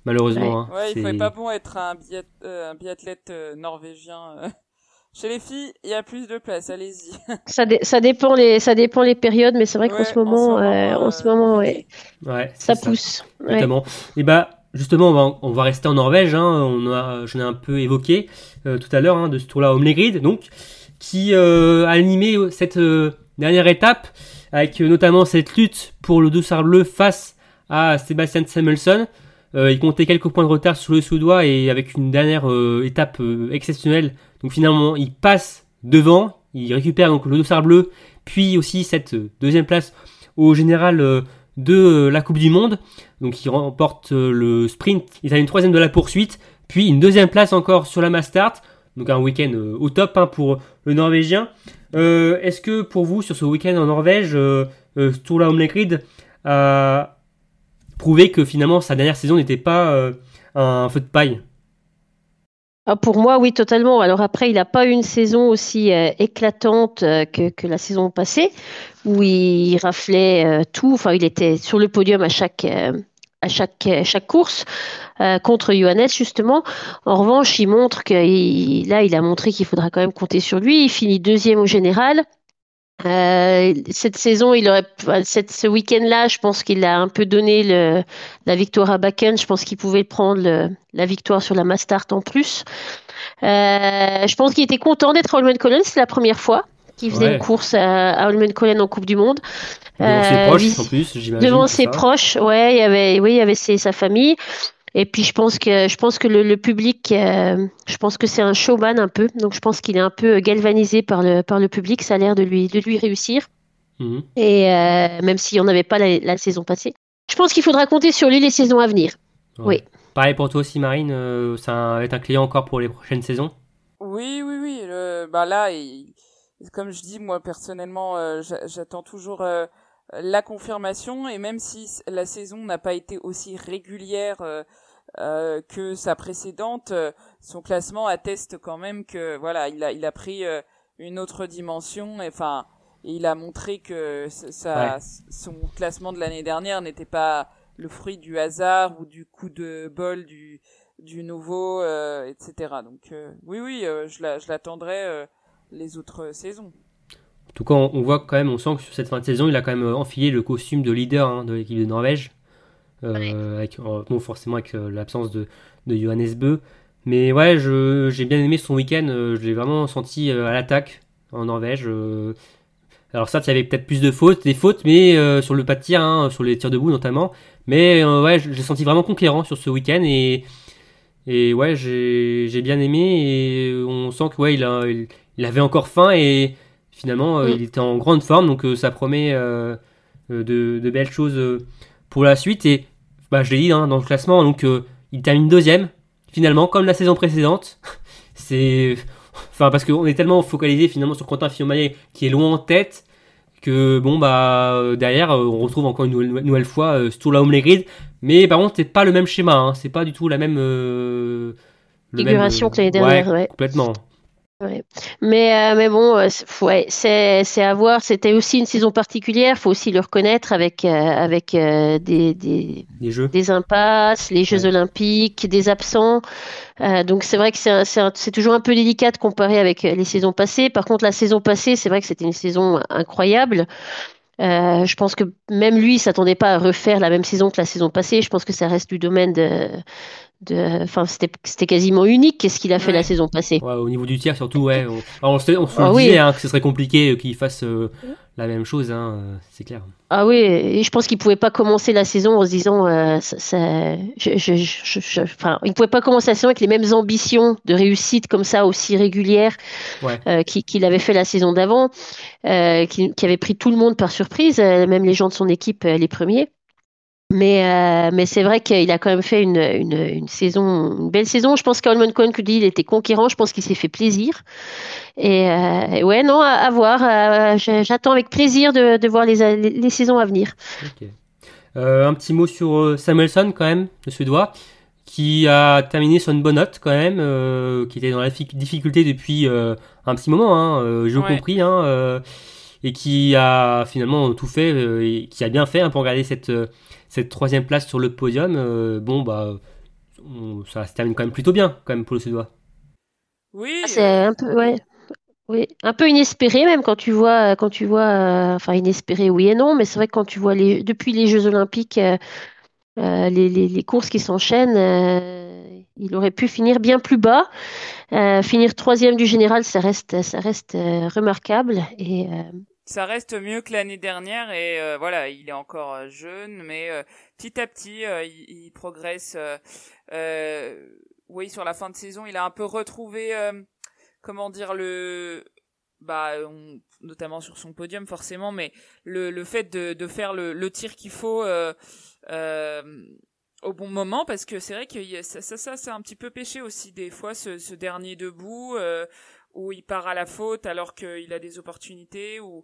malheureusement. hein. Ouais, il C'est- faut pas bon être un, biath- euh, un biathlète euh, norvégien. euh. <laughs> Chez les filles, il y a plus de place, allez-y. <laughs> Ça, dé- ça dépend les, ça dépend les périodes, mais c'est vrai qu'en ce moment, euh, en ce moment, ouais, Ouais, ça pousse. Notamment. Et bah justement, on va, on va rester en Norvège. Hein, on a, j'en ai un peu évoqué euh, tout à l'heure hein, de ce tour-là, Omlegrid, donc qui euh, a animé cette euh, dernière étape avec euh, notamment cette lutte pour le dossard bleu face à Sébastien Samuelsson. Euh, il comptait quelques points de retard sur le Suédois et avec une dernière euh, étape euh, exceptionnelle. Donc finalement, il passe devant, il récupère donc le dossard bleu, puis aussi cette deuxième place au général de la Coupe du Monde. Donc il remporte le sprint, il a une troisième de la poursuite, puis une deuxième place encore sur la Mastart. Donc un week-end au top hein, pour le Norvégien. Est-ce que pour vous, sur ce week-end en Norvège, euh, euh, ce Tour la Omlegrid a prouvé que finalement sa dernière saison n'était pas euh, un feu de paille Ah, pour moi, oui, totalement. Alors après, il n'a pas eu une saison aussi euh, éclatante euh, que, la saison passée, où il raflait tout. Enfin, il était sur le podium à chaque, à chaque, chaque course contre Johannes, justement. En revanche, il montre que là, il a montré qu'il faudra quand même compter sur lui. Il finit deuxième au général. Euh, cette saison, il aurait, cette, ce week-end-là, je pense qu'il a un peu donné le, la victoire à Bakken. Je pense qu'il pouvait prendre le- la victoire sur la Mastart en plus. Euh, je pense qu'il était content d'être à Holmen Collen, c'est la première fois qu'il faisait Ouais. une course à, à Holmen Collen en Coupe du Monde. Devant ses Euh, proches, en plus, j'imagine. Devant ses ça. proches, ouais, il y avait, oui, il y avait ses- sa famille. Et puis je pense que je pense que le, le public, euh, je pense que c'est un showman un peu, donc je pense qu'il est un peu galvanisé par le par le public. Ça a l'air de lui de lui réussir. Mhm. Et euh, même s'il n'y en avait pas la, la saison passée, je pense qu'il faudra compter sur lui les saisons à venir. Oui. Pareil pour toi aussi, Marine. euh, ça va être un client encore pour les prochaines saisons? Oui, oui, oui. Le, bah là, il- comme je dis, moi personnellement, euh, j'a- j'attends toujours euh, la confirmation. Et même si la saison n'a pas été aussi régulière euh, que sa précédente, euh, son classement atteste quand même que voilà, il a, il a pris euh, une autre dimension. Et, Enfin, il a montré que sa, Ouais. son classement de l'année dernière n'était pas le fruit du hasard ou du coup de bol du du nouveau, euh, etc. Donc euh, oui, oui, euh, je la- je l'attendrai euh, les autres saisons. En tout cas, on, on voit quand même, on sent que sur cette fin de saison, il a quand même enfilé le costume de leader hein, de l'équipe de Norvège. Euh, avec, euh, bon, forcément avec euh, l'absence de, de Johannes Bö. Mais ouais, je- j'ai bien aimé son week-end. euh, je l'ai vraiment senti euh, à l'attaque en Norvège. euh. alors ça, il y avait peut-être plus de fautes, des fautes, mais euh, sur le pas de tir, hein, sur les tirs debout notamment. Mais euh, ouais, l'ai senti vraiment conquérant sur ce week-end et et ouais, j'ai j'ai bien aimé et on sent que ouais, il a il, il avait encore faim et finalement euh, Mm. il était en grande forme donc euh, ça promet euh, euh, de, de belles choses euh, pour la suite et bah je l'ai dit hein, dans le classement donc euh, il termine deuxième finalement comme la saison précédente. <laughs> C'est enfin parce qu'on est tellement focalisé finalement sur Quentin Fillon-Maillet qui est loin en tête que bon bah euh, derrière euh, on retrouve encore une nouvelle, nouvelle fois euh, Sturla Grid mais par contre c'est pas le même schéma hein, c'est pas du tout la même euh, le Figuration que l'année dernière, ouais. complètement Mais, euh, mais bon, euh, c'est- ouais, c'est, c'est à voir. C'était aussi une saison particulière, faut aussi le reconnaître, avec, euh, avec des, des, jeux des impasses, les Jeux Ouais. Olympiques, des absents. Donc c'est vrai que c'est, un- c'est, un- c'est toujours un peu délicat de comparer avec les saisons passées. Par contre, la saison passée, c'est vrai que c'était une saison incroyable. Euh, je pense que même lui, il s'attendait pas à refaire la même saison que la saison passée. Je pense que ça reste du domaine de, de, enfin, c'était, quasiment unique. Qu'est-ce qu'il a fait Ouais. la saison passée? Ouais, au niveau du tir surtout ouais on, se- on se Ah le oui. disait hein, que ce serait compliqué euh, qu'il fasse euh, la même chose hein, euh, c'est clair Ah oui, et je pense qu'il pouvait pas commencer la saison en se disant, euh, ça, ça- je, je, je- je- enfin, il pouvait pas commencer la saison avec les mêmes ambitions de réussite comme ça aussi régulières Ouais. euh, qu'il avait fait la saison d'avant, qui, qui avait pris tout le monde par surprise, même les gens de son équipe, les premiers. Mais, euh, mais c'est vrai qu'il a quand même fait une, une, une saison, une belle saison. Je pense qu'Holman Cohen, que dit, il était conquérant. Je pense qu'il s'est fait plaisir. Et, euh, et ouais, non, à, à voir. Euh, je- J'attends avec plaisir de, de voir les, les, les saisons à venir. Euh, un petit mot sur Samuelsson quand même, le suédois, qui a terminé sur une bonne note quand même, euh, qui était dans la fi- difficulté depuis euh, un petit moment, hein, euh, j'ai Ouais. compris, hein, euh, et qui a finalement tout fait, euh, et qui a bien fait hein, pour garder cette, euh, cette troisième place sur le podium. euh, bon, bah, on- ça se termine quand même plutôt bien quand même pour le suédois. Oui, C'est euh, un peu, ouais. Oui, un peu inespéré même quand tu vois, quand tu vois, euh, enfin inespéré oui et non, mais c'est vrai que quand tu vois les, depuis les Jeux Olympiques, euh, euh, les, les, les courses qui s'enchaînent, euh, il aurait pu finir bien plus bas. Euh, finir troisième du général, ça reste, ça reste euh, remarquable. Et euh, ça reste mieux que l'année dernière et euh, voilà, il est encore euh, jeune, mais euh, petit à petit, euh, il, il progresse. euh, oui, sur la fin de saison, il a un peu retrouvé, comment dire, le, bah, on- notamment sur son podium forcément, mais le, le fait de, de faire le, le tir qu'il faut. au bon moment parce que c'est vrai que ça, ça, ça c'est un petit peu péché aussi des fois ce, ce dernier debout euh, où il part à la faute alors qu'il a des opportunités ou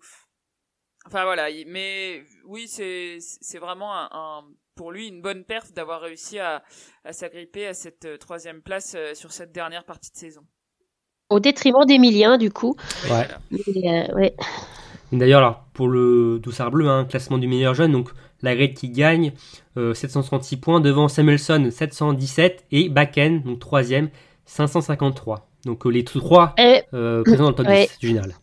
enfin voilà il- mais oui c'est c'est vraiment un, un- pour lui une bonne perf d'avoir réussi à, à s'agripper à cette euh, troisième place euh, sur cette dernière partie de saison au détriment d'Emilien du coup. Ouais. Mais, euh, ouais. D'ailleurs, alors, pour le Doussard Bleu, hein, classement du meilleur jeune, donc la grade qui gagne, euh, 736 points, devant Samuelson 717 et Bakken, donc troisième, 553. Donc euh, les trois Et euh, présents dans le top Ouais. 10 du général.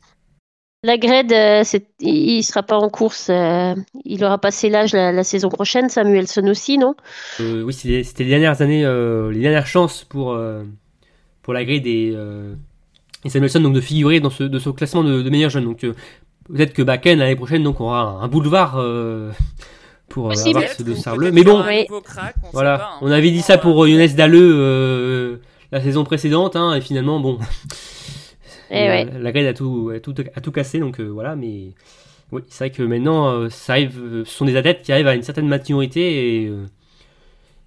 la Gred, euh, il il sera pas en course. euh, il aura passé l'âge la, la saison prochaine. Samuelson aussi, non? Euh, oui, c'était les dernières années, euh, les dernières chances pour, euh, pour la des et Samuelson donc de figurer dans ce, de ce classement de, de meilleurs jeunes. Donc peut-être que Bakken l'année prochaine donc aura un, boulevard pour avoir ce bleu. Mais bon, voilà, on, hein. avait dit ça pour Younes Dalleux la saison précédente, hein, et finalement bon. <laughs> Eh la, la, grille a tout, a tout, a tout cassé, donc voilà, mais oui, c'est vrai que maintenant, ça arrive, ce sont des adeptes qui arrivent à une certaine maturité et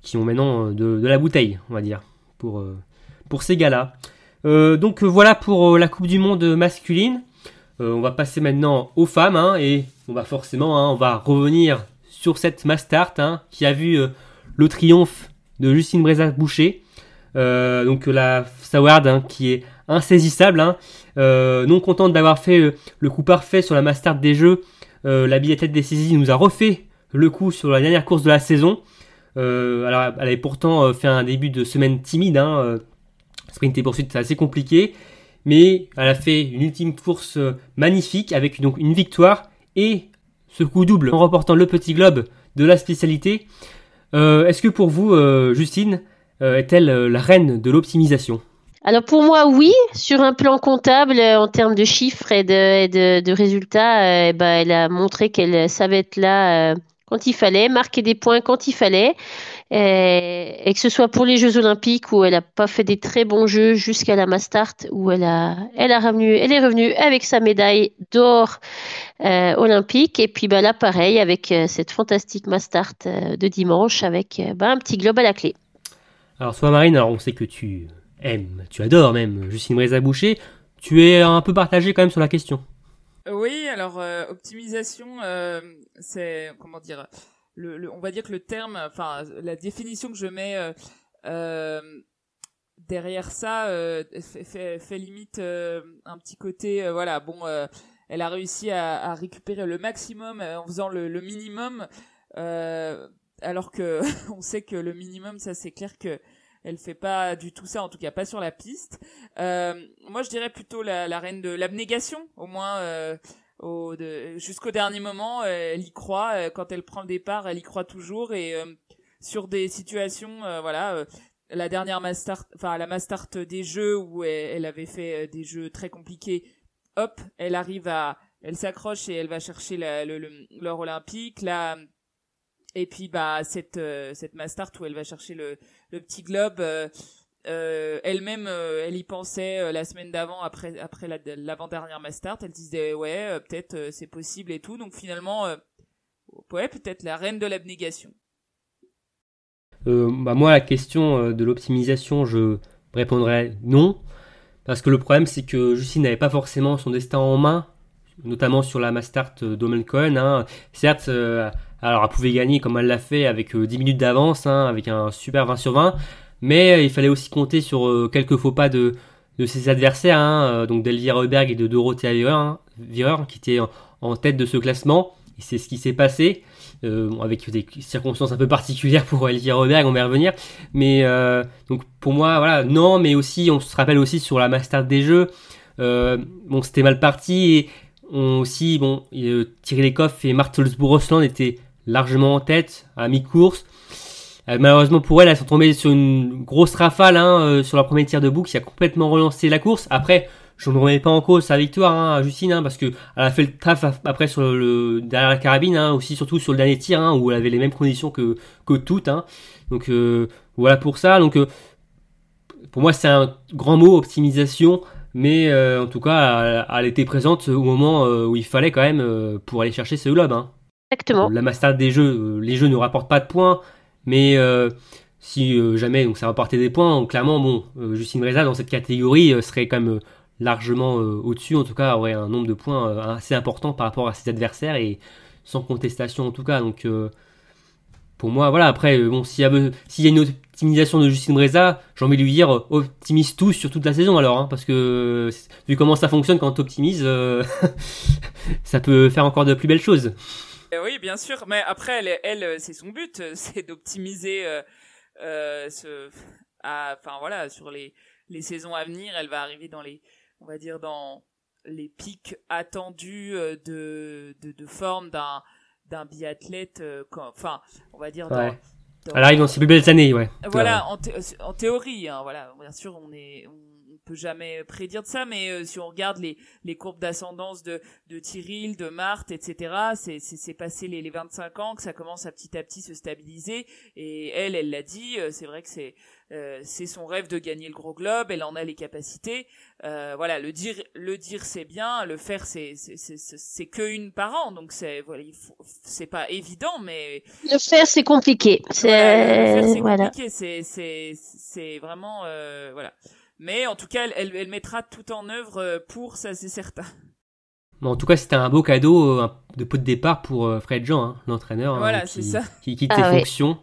qui ont maintenant de, de, la bouteille, on va dire, pour, pour ces gars-là. Euh, donc voilà pour la Coupe du Monde masculine. on va passer maintenant aux femmes, hein, et on va forcément, hein, on va revenir sur cette Mastart hein, qui a vu le triomphe de Justine Breza-Boucher. donc la Saward hein, qui est insaisissable, hein. non contente d'avoir fait le, coup parfait sur la Mastart des Jeux. la billetette décisive nous a refait le coup sur la dernière course de la saison. alors, elle avait pourtant fait un début de semaine timide. Hein, sprint et poursuite, c'est assez compliqué. Mais elle a fait une ultime course magnifique avec donc une victoire et ce coup double en remportant le petit globe de la spécialité. Euh, est-ce que pour vous, euh, Justine, euh, est-elle la reine de l'optimisation? Alors pour moi, oui, sur un plan comptable, en termes de chiffres et de, résultats, eh ben, elle a montré qu'elle savait être là quand il fallait, marquer des points quand il fallait. Et, que ce soit pour les Jeux Olympiques où elle n'a pas fait des très bons jeux jusqu'à la Mastart où elle a, elle elle est revenue avec sa médaille d'or euh, olympique et puis bah, là pareil avec euh, cette fantastique Mastart euh, de dimanche avec bah, un petit globe à la clé. Alors soit Marine, alors on sait que tu aimes, tu adores même Justine Breza Boucher, tu es un peu partagé quand même sur la question. Oui, alors optimisation, c'est comment dire on va dire que le terme, enfin la définition que je mets euh, euh derrière ça euh, fait, limite euh, un petit côté, voilà, bon, elle a réussi à, à, récupérer le maximum en faisant le, le minimum, alors que <laughs> on sait que le minimum, ça c'est clair que elle fait pas du tout ça, en tout cas pas sur la piste. moi, je dirais plutôt la, la reine de l'abnégation, au moins jusqu'au dernier moment, elle y croit. Euh, quand elle prend le départ, elle y croit toujours. Et euh, sur des situations, euh, voilà, la dernière Mastart, enfin la Mastart des jeux où elle, avait fait des jeux très compliqués, hop, elle arrive à, elle s'accroche et elle va chercher l'or olympique. Et puis bah cette cette Mastart où elle va chercher le, le petit globe. Euh, elle-même, euh, elle y pensait euh, la semaine d'avant, après après l'avant-dernière Mastart. Elle disait ouais, peut-être c'est possible et tout. Donc finalement, ouais, peut-être la reine de l'abnégation. bah moi, la question de l'optimisation, je répondrais non, parce que le problème c'est que Justine n'avait pas forcément son destin en main, notamment sur la Mastart d'Omen Cohen. Hein. Certes, alors elle pouvait gagner comme elle l'a fait avec 10 minutes d'avance, hein, avec un super 20 sur 20 mais euh, il fallait aussi compter sur euh, quelques faux pas de, de ses adversaires, hein, euh, donc d'Elvira Heuberg et de Dorothea Virer, hein, qui étaient en, tête de ce classement. Et c'est ce qui s'est passé, avec des circonstances un peu particulières pour Elvira Heuberg, on va y revenir. Mais donc pour moi, voilà, non, mais aussi, on se rappelle aussi sur la Master des Jeux, bon, c'était mal parti et on aussi, bon, Thierry Lecoff et Martelsbourg-Rosland étaient largement en tête à mi-course. Euh, malheureusement pour elle, elles sont tombées sur une grosse rafale hein, euh, sur la première tir de boucle qui a complètement relancé la course. Après, je ne remets pas en cause sa victoire, hein, Justine, hein, parce que elle a fait le traf après sur le derrière la carabine, aussi surtout sur le dernier tir où elle avait les mêmes conditions que que toutes. Donc euh, voilà pour ça. Donc pour moi c'est un grand mot optimisation, mais en tout cas elle, était présente au moment où il fallait quand même pour aller chercher ce globe. La master des jeux, les jeux ne rapportent pas de points. Mais euh, si euh, jamais donc ça rapportait des points, clairement, bon, euh, Justine Reza dans cette catégorie serait quand même largement au-dessus, en tout cas, aurait un nombre de points assez important par rapport à ses adversaires et sans contestation en tout cas. Donc pour moi, voilà, après, bon, s'il y, a, une optimisation de Justine Breza, j'ai envie de lui dire, optimise tout sur toute la saison alors, hein, parce que vu comment ça fonctionne quand tu optimises, <laughs> ça peut faire encore de plus belles choses. Euh, oui, bien sûr, mais après, elle, elle euh, c'est son but, euh, <laughs> c'est d'optimiser euh, ce, enfin voilà, sur les les saisons à venir, elle va arriver dans les, on va dire dans les pics attendus de de, de forme d'un d'un biathlète, enfin, on va dire dans, Elle arrive dans ses plus belles années, ouais. Voilà, en, en théorie, hein, voilà. Bien sûr, on est, on peut jamais prédire de ça, mais euh, si on regarde les, les courbes d'ascendance de, de Tyril, de Marthe, etc., c'est, c'est, passé les, les 25 ans que ça commence à petit à petit se stabiliser. Et elle, elle l'a dit, euh, c'est vrai que c'est, euh, c'est son rêve de gagner le gros globe, elle en a les capacités. Euh, voilà, le dire, le dire c'est bien, le faire c'est c'est c'est, c'est que une par an, donc c'est voilà, c'est pas évident, mais le faire c'est compliqué. C'est voilà, c'est compliqué, c'est c'est c'est vraiment euh, voilà. Mais en tout cas, elle, elle, mettra tout en œuvre euh, pour ça, c'est certain. Bon, en tout cas, c'était un beau cadeau de pot de départ pour Fred Jean, hein, l'entraîneur, hein, voilà, qui, ça. qui, quitte ah ses fonctions.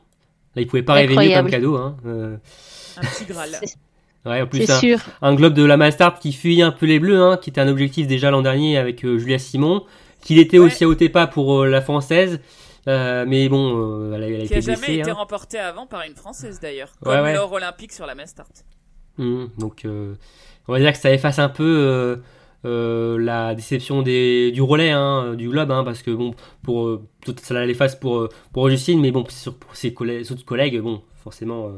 Là, il pouvait pas rêver mieux comme cadeau. Hein. Euh... Un petit Graal. Ouais, en plus, un, sûr. un, globe de la Mastart qui fuit un peu les bleus, hein, qui était un objectif déjà l'an dernier avec euh, Julia Simon, qu'il était aussi à Otepa pour euh, la française. Euh, mais bon, elle, elle a qui été jamais blessée, été hein. remporté avant par une française d'ailleurs, comme l'or olympique sur la Mastart. Mmh, donc, on va dire que ça efface un peu euh, la déception des, du relais hein, du globe hein, parce que bon pour euh, ça l'efface pour euh, pour Justine mais bon pour ses collègues, autres collègues bon forcément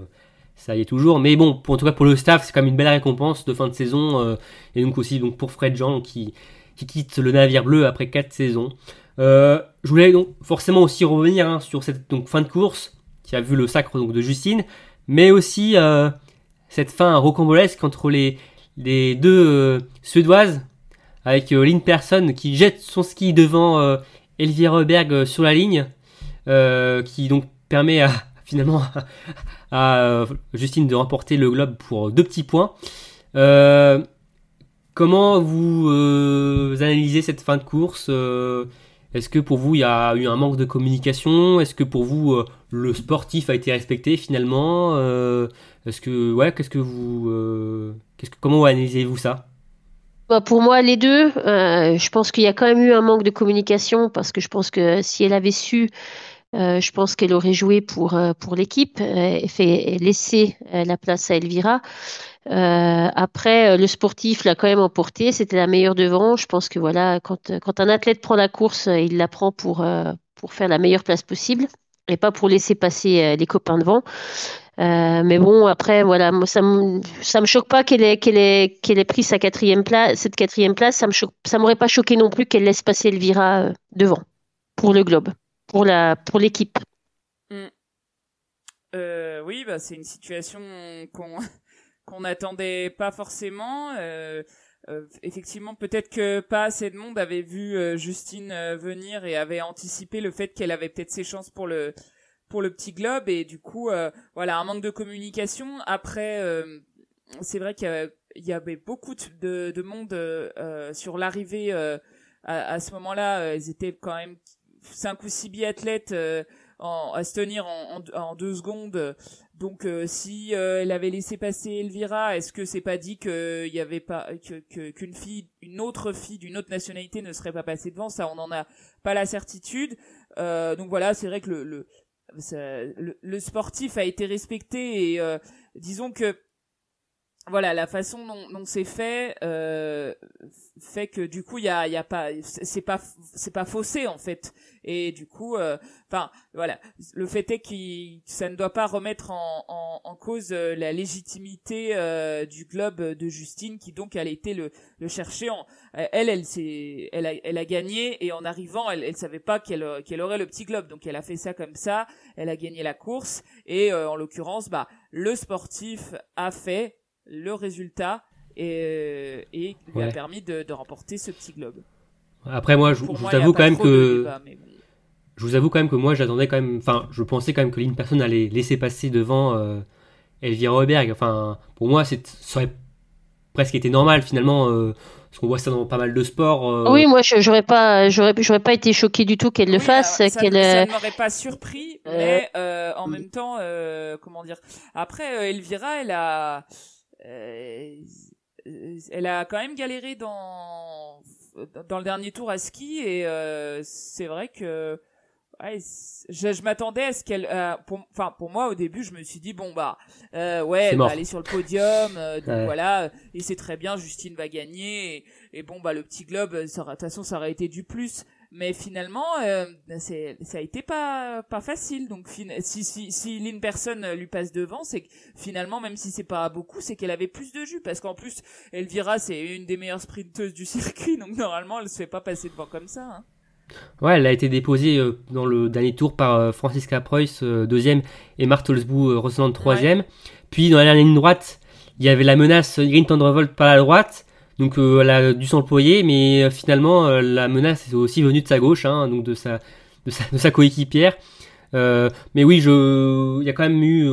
ça y est toujours. Mais bon en tout cas pour le staff c'est quand même une belle récompense de fin de saison et donc aussi donc pour Fred Jean qui qui quitte le navire bleu après 4 saisons. Je voulais donc forcément aussi revenir hein, sur cette donc fin de course qui a vu le sacre donc de Justine mais aussi cette fin rocambolesque entre les deux suédoises avec euh, Lynn Person qui jette son ski devant euh, Elvira Berg euh, sur la ligne, qui donc permet à, <laughs> finalement à Justine de remporter le globe pour deux petits points. comment vous analysez cette fin de course Est-ce que pour vous il y a eu un manque de communication? Est-ce que pour vous le sportif a été respecté finalement? Est-ce que ouais, qu'est-ce que comment analysez-vous ça? Bah, pour moi, les deux. Euh, je pense qu'il y a quand même eu un manque de communication parce que je pense que si elle avait su, euh, je pense qu'elle aurait joué pour, euh, pour l'équipe et fait laisser la place à Elvira. Après, le sportif l'a quand même emporté. C'était la meilleure devant. Je pense que voilà, quand, quand un athlète prend la course, il la prend pour, pour faire la meilleure place possible et pas pour laisser passer les copains devant. Euh, mais bon, après, voilà, ça me, ça me choque pas qu'elle ait, qu'elle ait, qu'elle ait pris sa quatrième place, cette quatrième place. Ça me ça m'aurait pas choqué non plus qu'elle laisse passer Elvira euh, devant pour le globe, pour la, pour l'équipe. Mm. Euh, oui, bah, c'est une situation qu'on, qu'on n'attendait pas forcément. Euh, euh, effectivement, peut-être que pas assez de monde avait vu Justine venir et avait anticipé le fait qu'elle avait peut-être ses chances pour le pour le petit globe. Et du coup euh, voilà un manque de communication. Après euh, c'est vrai qu'il y, avait beaucoup de, de monde euh, sur l'arrivée à, ce moment-là. Ils étaient quand même cinq ou six biathlètes en, à se tenir en, en, deux secondes donc si elle avait laissé passer Elvira, est-ce que c'est pas dit qu'il y avait pas que qu'une fille, une autre fille d'une autre nationalité ne serait pas passée devant? Ça, on n'en a pas la certitude. donc voilà, c'est vrai que le, le, le, sportif a été respecté et euh, disons que voilà la façon dont, dont c'est fait euh, fait que du coup il y a, y a pas c'est pas c'est pas faussé en fait. Et du coup euh, enfin voilà. Le fait est que ça ne doit pas remettre en, en, en cause euh, la légitimité euh, du globe de Justine qui donc elle été le, le chercher en, elle elle c'est elle a elle a gagné et en arrivant elle elle savait pas qu'elle qu'elle aurait le petit globe. Donc elle a fait ça comme ça elle a gagné la course et en l'occurrence bah le sportif a fait le résultat et, et lui a permis de, de, remporter ce petit globe. Après moi, je, vous avoue quand même que je vous avoue quand même que moi j'attendais quand même, enfin je pensais quand même que l'une personne allait laisser passer devant euh, Elvira Roberg. Enfin pour moi c'est ça aurait presque été normal finalement. Euh, parce qu'on voit ça dans pas mal de sports. Euh. Oui, moi, j'aurais pas, j'aurais, j'aurais pas été choqué du tout qu'elle le fasse. Ça, qu'elle... ça ne m'aurait pas surpris, mais euh, en même temps, euh, comment dire. Après, Elvira, elle a, euh, elle a quand même galéré dans dans le dernier tour à ski et euh, c'est vrai que ouais, je, je m'attendais à ce qu'elle enfin pour, moi au début je me suis dit bon bah euh, ouais elle va aller sur le podium donc voilà et c'est très bien Justine va gagner et, bon bah le petit globe ça de toute façon ça aurait été du plus mais finalement euh, c'est ça a été pas pas facile donc si si si une personne lui passe devant c'est que finalement même si c'est pas beaucoup c'est qu'elle avait plus de jus parce qu'en plus Elvira c'est une des meilleures sprinteuses du <laughs> circuit donc normalement elle se fait pas passer devant comme ça hein. Ouais, elle a été déposée euh, dans le dernier tour par euh, Francisca Preuss, deuxième, et Martelsbou, Rosland, troisième. Puis dans la ligne droite, il y avait la menace Green Thunderbolt par la droite. Donc euh, elle a dû s'employer, mais euh, finalement euh, la menace est aussi venue de sa gauche, hein, donc de sa, coéquipière. mais oui, je, il y a quand même eu,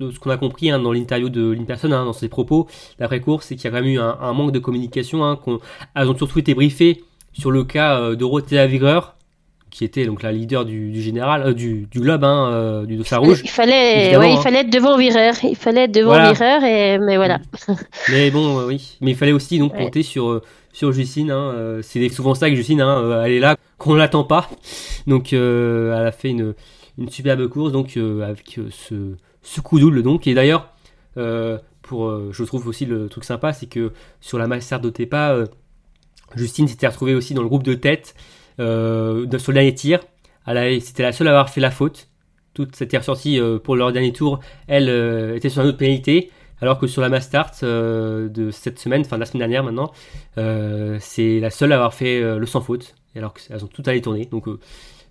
ce qu'on a compris hein, dans l'interview de l'Inperson, hein, dans ses propos d'après-course, c'est qu'il y a quand même eu un, manque de communication. Hein, qu'on, elles ont surtout été briefées sur le cas Dorothea Vigreur, qui était donc la leader du, général, euh, du, du, globe, hein, euh, du dossard rouge. Il fallait, ouais, il fallait être devant Vireur. Il fallait être devant Vireur, et mais voilà. mais bon, euh, oui, mais il fallait aussi donc compter sur sur Justine. Hein, c'est souvent ça que Justine, hein, elle est là qu'on l'attend pas. Donc, elle a fait une une superbe course, donc avec ce ce coup double donc. Et d'ailleurs, pour, je trouve aussi le truc sympa, c'est que sur la Master d'Otepa, Justine s'était retrouvée aussi dans le groupe de tête euh, sur le dernier tir. C'était la seule à avoir fait la faute. Toute cette ressortie euh, pour leur dernier tour, elle euh, était sur une autre pénalité. Alors que sur la Mastart euh, de cette semaine, enfin de la semaine dernière maintenant, c'est la seule à avoir fait le sans faute. Alors qu'elles ont toutes allé tourner. Donc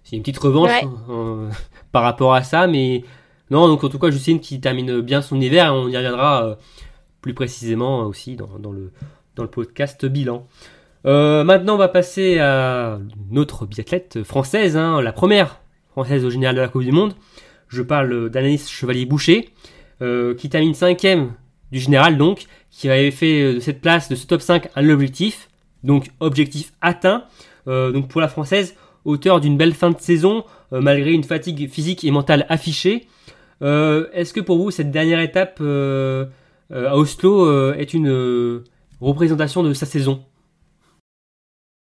c'est une petite revanche hein, <laughs> par rapport à ça. Mais non, donc en tout cas, Justine qui termine bien son hiver. on y reviendra plus précisément aussi dans, dans, le, dans le podcast bilan. Euh, maintenant, on va passer à notre biathlète française, hein, la première française au général de la Coupe du Monde. Je parle d'Anaïs Chevalier-Boucher, euh, qui termine cinquième du général, donc, qui avait fait de cette place, de ce top 5, un objectif. Donc, objectif atteint. Euh, donc, pour la française, auteur d'une belle fin de saison, malgré une fatigue physique et mentale affichée. Est-ce que pour vous, cette dernière étape à Oslo est une représentation de sa saison?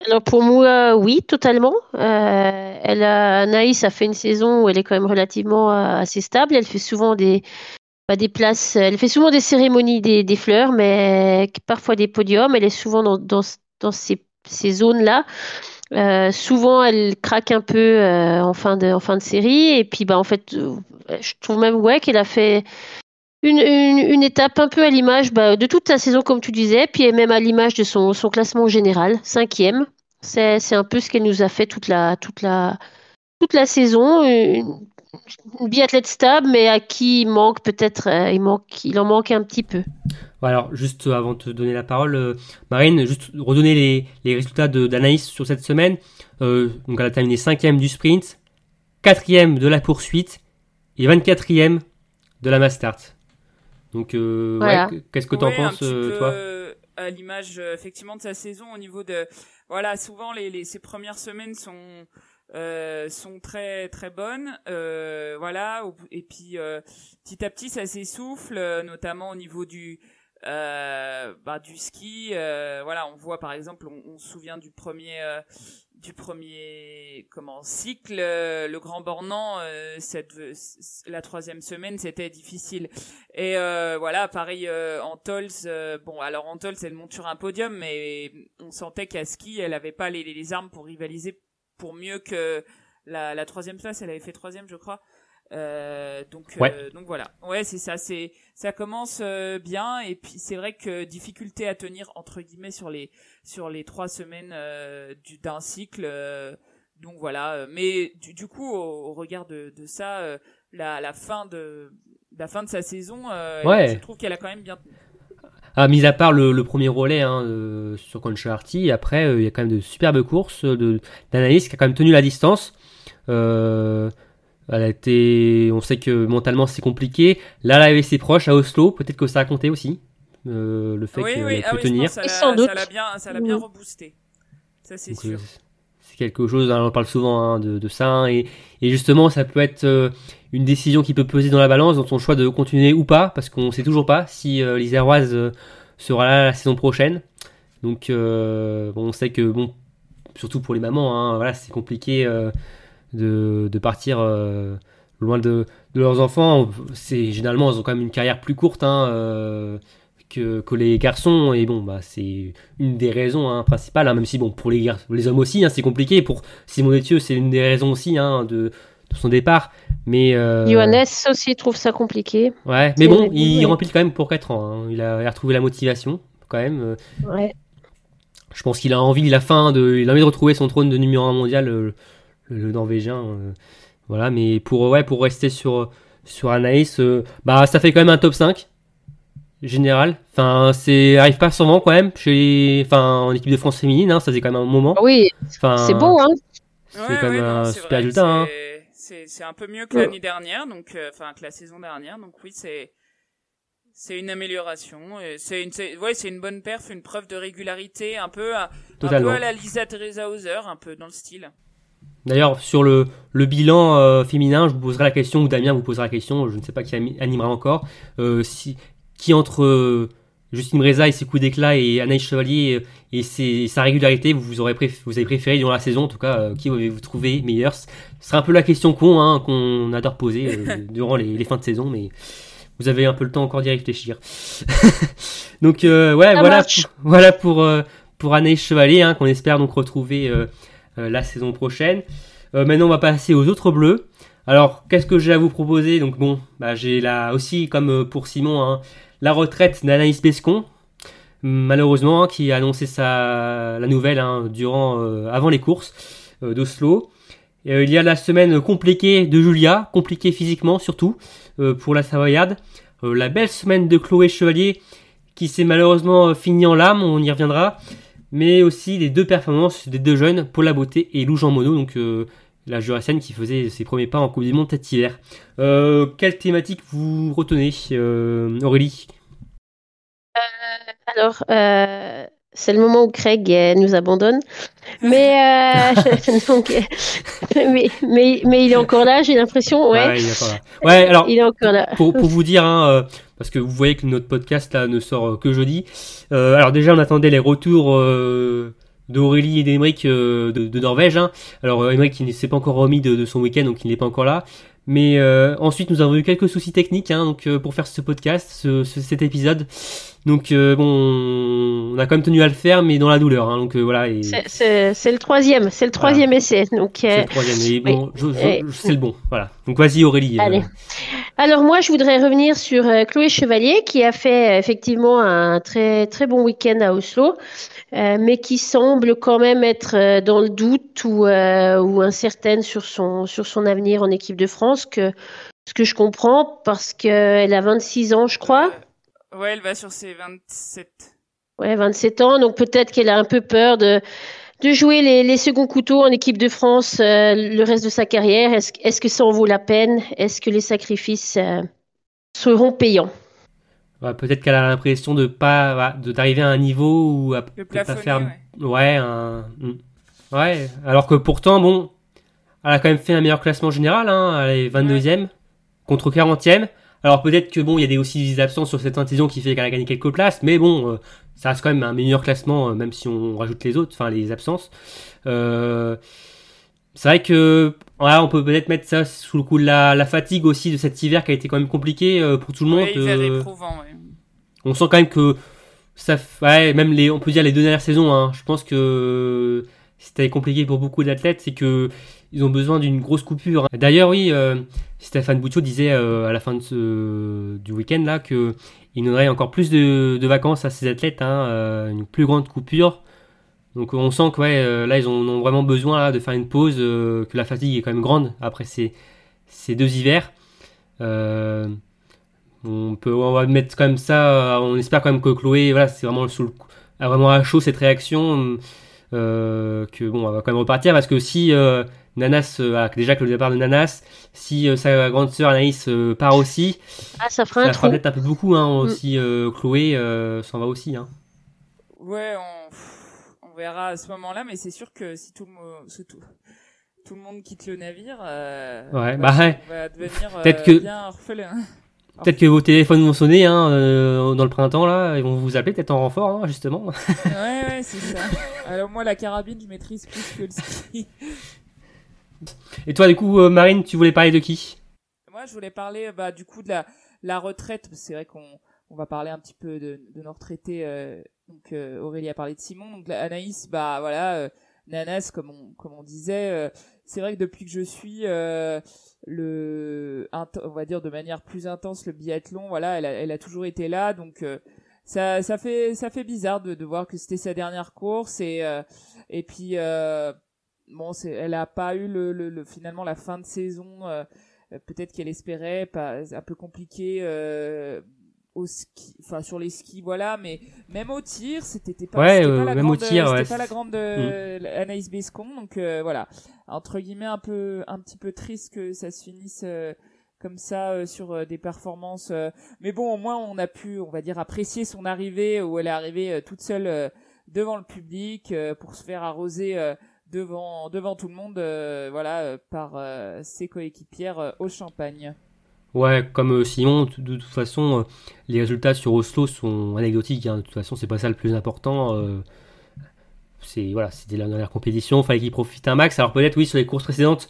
Alors pour moi, oui, totalement. Euh, elle a, Anaïs a fait une saison où elle est quand même relativement euh, assez stable. Elle fait souvent des, pas des places, elle fait souvent des cérémonies des, fleurs, mais parfois des podiums. Elle est souvent dans, ces, zones-là. Euh, souvent, elle craque un peu en fin de série. Et puis, bah en fait, je trouve même ouais qu'elle a fait une, étape un peu à l'image bah, de toute sa saison, comme tu disais, puis même à l'image de son classement général, cinquième. C'est, c'est un peu ce qu'elle nous a fait toute la, toute la, toute la saison. Une, biathlète stable, mais à qui il manque peut-être, euh, il, manque, il en manque un petit peu. Alors, juste avant de te donner la parole, euh, Marine, juste redonner les, les résultats de, d'Anaïs sur cette semaine. Euh, donc, elle a terminé cinquième du sprint, quatrième de la poursuite et 24e de la mass start. Donc, euh, qu'est-ce que tu en penses, euh, toi? L'image, euh, effectivement, de sa saison, au niveau de, voilà, souvent les, les ces premières semaines sont euh, sont très très bonnes, euh, voilà, et puis petit à petit ça s'essouffle, notamment au niveau du bah, du ski, voilà, on voit par exemple, on se souvient du premier du premier comment cycle le grand bornant euh, cette la troisième semaine c'était difficile. Et euh, voilà pareil euh, en Tols bon alors en Tols elle monte sur un podium mais on sentait qu'à ski elle avait pas les, les armes pour rivaliser pour mieux que la, la troisième place. Elle avait fait troisième je crois euh, donc euh, donc voilà. Ouais c'est ça c'est ça commence euh, bien. Et puis c'est vrai que difficulté à tenir entre guillemets sur les sur les trois semaines d'un cycle donc voilà. Mais du, du coup au, regard de, de ça la, la fin de la fin de sa saison je trouve qu'elle a quand même bien ah, mis à part le, le premier relais hein, sur Concharty, après il y a quand même de superbes courses de d'analyse qui a quand même tenu la distance. Euh, elle a été, on sait que mentalement c'est compliqué. Là, elle avait ses proches à Oslo. Peut-être que ça a compté aussi. Euh, le fait qu'elle oui. Ah peut tenir. Ça l'a bien, ça l'a bien reboosté. Ça c'est sûr. Euh, c'est quelque chose, hein, on parle souvent hein, de, de, ça, hein, et, et, justement, ça peut être euh, une décision qui peut peser dans la balance dans son choix de continuer ou pas, parce qu'on sait toujours pas si euh, l'Iséroise euh, sera là la saison prochaine. Donc, bon, on sait que, bon, surtout pour les mamans, voilà, c'est compliqué de, de partir euh, loin de, de, leurs enfants. C'est généralement elles ont quand même une carrière plus courte hein, euh, que, que les garçons. Et bon, bah, c'est une des raisons hein, principales, hein, même si bon, pour les, les hommes aussi, c'est compliqué. Pour Simon Détieux, c'est une des raisons aussi de, de son départ. Mais, euh, Johannes aussi trouve ça compliqué. Ouais, mais bon, il remplit quand même pour 4 ans. Il, a, il a retrouvé la motivation, quand même. Ouais. Je pense qu'il a envie, il a faim, de, il a envie de retrouver son trône de numéro 1 mondial, le- le Norvégien. euh, voilà, mais pour, ouais, pour rester sur, sur Anaïs, euh, bah, ça fait quand même un top 5 général. Enfin, c'est arrive pas souvent quand même chez, enfin, en équipe de France féminine, hein, ça faisait quand même un moment. Oui, Enfin, c'est beau, hein. C'est Ouais, quand même un c'est super vrai, résultat. hein. c'est- C'est c'est un peu mieux que l'année dernière, donc euh, enfin que la saison dernière. Donc oui, c'est c'est une amélioration. C'est une c'est- ouais, c'est une bonne perf, une preuve de régularité, un peu à, un peu à la Lisa Teresa Hauser, un peu dans le style. D'ailleurs, sur le, le bilan euh, féminin, je vous poserai la question, ou Damien vous posera la question, je ne sais pas qui animera encore, euh, si, qui entre euh, Justine Breza et ses coups d'éclat et Anaïs Chevalier et ses- sa régularité, vous, vous, aurez préf- vous avez préféré durant la saison, en tout cas, euh, qui avez-vous trouvé meilleur? Ce sera un peu la question con hein, qu'on adore poser euh, <laughs> durant les, les fins de saison, mais vous avez un peu le temps encore d'y réfléchir. <laughs> donc euh, ouais, voilà, pour, voilà pour, pour Anaïs Chevalier, hein, qu'on espère donc retrouver la saison prochaine. Euh, maintenant, on va passer aux autres bleus. Alors, qu'est-ce que j'ai à vous proposer? Donc bon, bah, j'ai là aussi, comme euh, pour Simon, hein, la retraite d'Anaïs Bescon, malheureusement, hein, qui a annoncé sa, la nouvelle hein, durant, euh, avant les courses euh, d'Oslo. Euh, il y a la semaine compliquée de Julia, compliquée physiquement surtout, euh, pour la Savoyarde. Euh, la belle semaine de Chloé Chevalier, qui s'est malheureusement euh, finie en larmes, on y reviendra. Mais aussi les deux performances des deux jeunes, Paula Beauté et Lou Jean Monod, donc euh, la Jurassienne qui faisait ses premiers pas en Coupe du Monde cet hiver. Euh, quelle thématique vous retenez, euh, Aurélie? Alors, c'est le moment où Craig nous abandonne. Mais, <laughs> <laughs> donc, mais, mais, mais il est encore là, j'ai l'impression. Ouais, Ouais, il est encore là. Ouais, alors, il est encore là. pour, pour vous dire, hein, parce que vous voyez que notre podcast là ne sort euh, que jeudi. Euh, alors déjà, on attendait les retours euh, d'Aurélie et d'Emeric euh, de, de Norvège. Hein. Alors Emeric, il ne s'est pas encore remis de, son week-end, donc il n'est pas encore là. Mais ensuite, nous avons eu quelques soucis techniques hein, donc, pour faire ce podcast, ce, ce- cet épisode. Donc euh, bon, on a quand même tenu à le faire, mais dans la douleur. Hein, donc euh, voilà. Et... C'est- C'est c'est le troisième, c'est le troisième essai. Donc, C'est euh, le troisième, mais bon, c'est le bon. Voilà. Donc vas-y Aurélie. Allez. Alors moi, je voudrais revenir sur euh, Chloé Chevalier qui a fait euh, effectivement un très très bon week-end à Oslo, euh, mais qui semble quand même être euh, dans le doute ou, euh, ou incertaine sur son sur son avenir en équipe de France. Que ce que je comprends parce qu'elle a 26 ans, je crois. Ouais, elle va sur ses 27. Ouais, 27 ans, donc peut-être qu'elle a un peu peur de, de jouer les, les seconds couteaux en équipe de France euh, le reste de sa carrière. Est-ce est-ce que ça en vaut la peine? Est-ce que les sacrifices euh, seront payants? Ouais, peut-être qu'elle a l'impression de pas voilà, de d'arriver à un niveau où peut pas faire ouais. ouais un mm. ouais alors que pourtant bon elle a quand même fait un meilleur classement général hein, elle est 22e contre 40e alors peut-être que bon il y a des, aussi des absences sur cette saison qui fait qu'elle a gagné quelques places mais bon euh, ça reste quand même un meilleur classement euh, même si on rajoute les autres enfin les absences euh, c'est vrai que voilà, on peut peut-être mettre ça sous le coup de la, la fatigue aussi de cet hiver qui a été quand même compliqué pour tout le monde Ouais, ouais. on sent quand même que ça ouais, même les on peut dire les deux dernières saisons hein, je pense que c'était compliqué pour beaucoup d'athlètes c'est que ils ont besoin d'une grosse coupure. D'ailleurs oui euh, Stéphane Boutiot disait euh, à la fin du week-end là que il donnerait encore plus de, vacances à ces athlètes hein, euh, une plus grande coupure. Donc on sent que là ils en ont vraiment besoin de faire une pause que la fatigue est quand même grande après ces, deux hivers. On on va mettre comme ça euh, on espère quand même que Chloé voilà c'est vraiment a vraiment à chaud cette réaction que bon elle va quand même repartir parce que si Nanas euh, voilà, déjà que le départ de Nanas si euh, sa grande sœur Anaïs euh, part aussi Ah, ça fera ça fera peut-être un peu beaucoup hein, aussi euh, Chloé euh, s'en va aussi hein. Ouais, on, on verra à ce moment-là, mais c'est sûr que si tout le, mo- si tout, tout le monde quitte le navire, euh, Ouais, bah, bah ouais. on va devenir Peut-être euh, que- bien orphelin. peut-être que vos téléphones vont sonner hein, euh, dans le printemps là ils vont vous appeler peut-être en renfort hein, justement ouais, ouais, c'est ça. Alors moi, la carabine, je maîtrise plus que le ski. <laughs> et toi du coup euh, Marine tu voulais parler de qui? Moi, je voulais parler bah, du coup de la, la retraite. C'est vrai qu'on on va parler un petit peu de, de nos retraités. donc Aurélie a parlé de Simon. Donc Anaïs, bah voilà, Nanas, comme on comme on disait, c'est vrai que depuis que je suis le, on va dire de manière plus intense le biathlon, voilà, elle a, elle a toujours été là, donc ça, ça fait, ça fait bizarre de, de voir que c'était sa dernière course et et puis bon, c'est, elle a pas eu le, le, finalement la fin de saison. Euh, peut-être qu'elle espérait, pas un peu compliqué euh, au ski, enfin sur les skis, voilà. Mais même au tir, c'était pas, ouais, pas, la grande, c'était pas la grande mm. Anaïs Bescon. Donc voilà, entre guillemets un peu, un petit peu triste que ça se finisse comme ça sur des performances. mais bon, au moins on a pu, on va dire, apprécier son arrivée où elle est arrivée toute seule devant le public pour se faire arroser devant devant tout le monde euh, voilà euh, par euh, ses coéquipières au champagne. Ouais, comme Simon, de, toute façon, les résultats sur Oslo sont anecdotiques. Hein. De toute façon, c'est pas ça le plus important. c'est voilà, c'était la dernière compétition, fallait qu'il profite un max. Alors peut-être oui, sur les courses précédentes,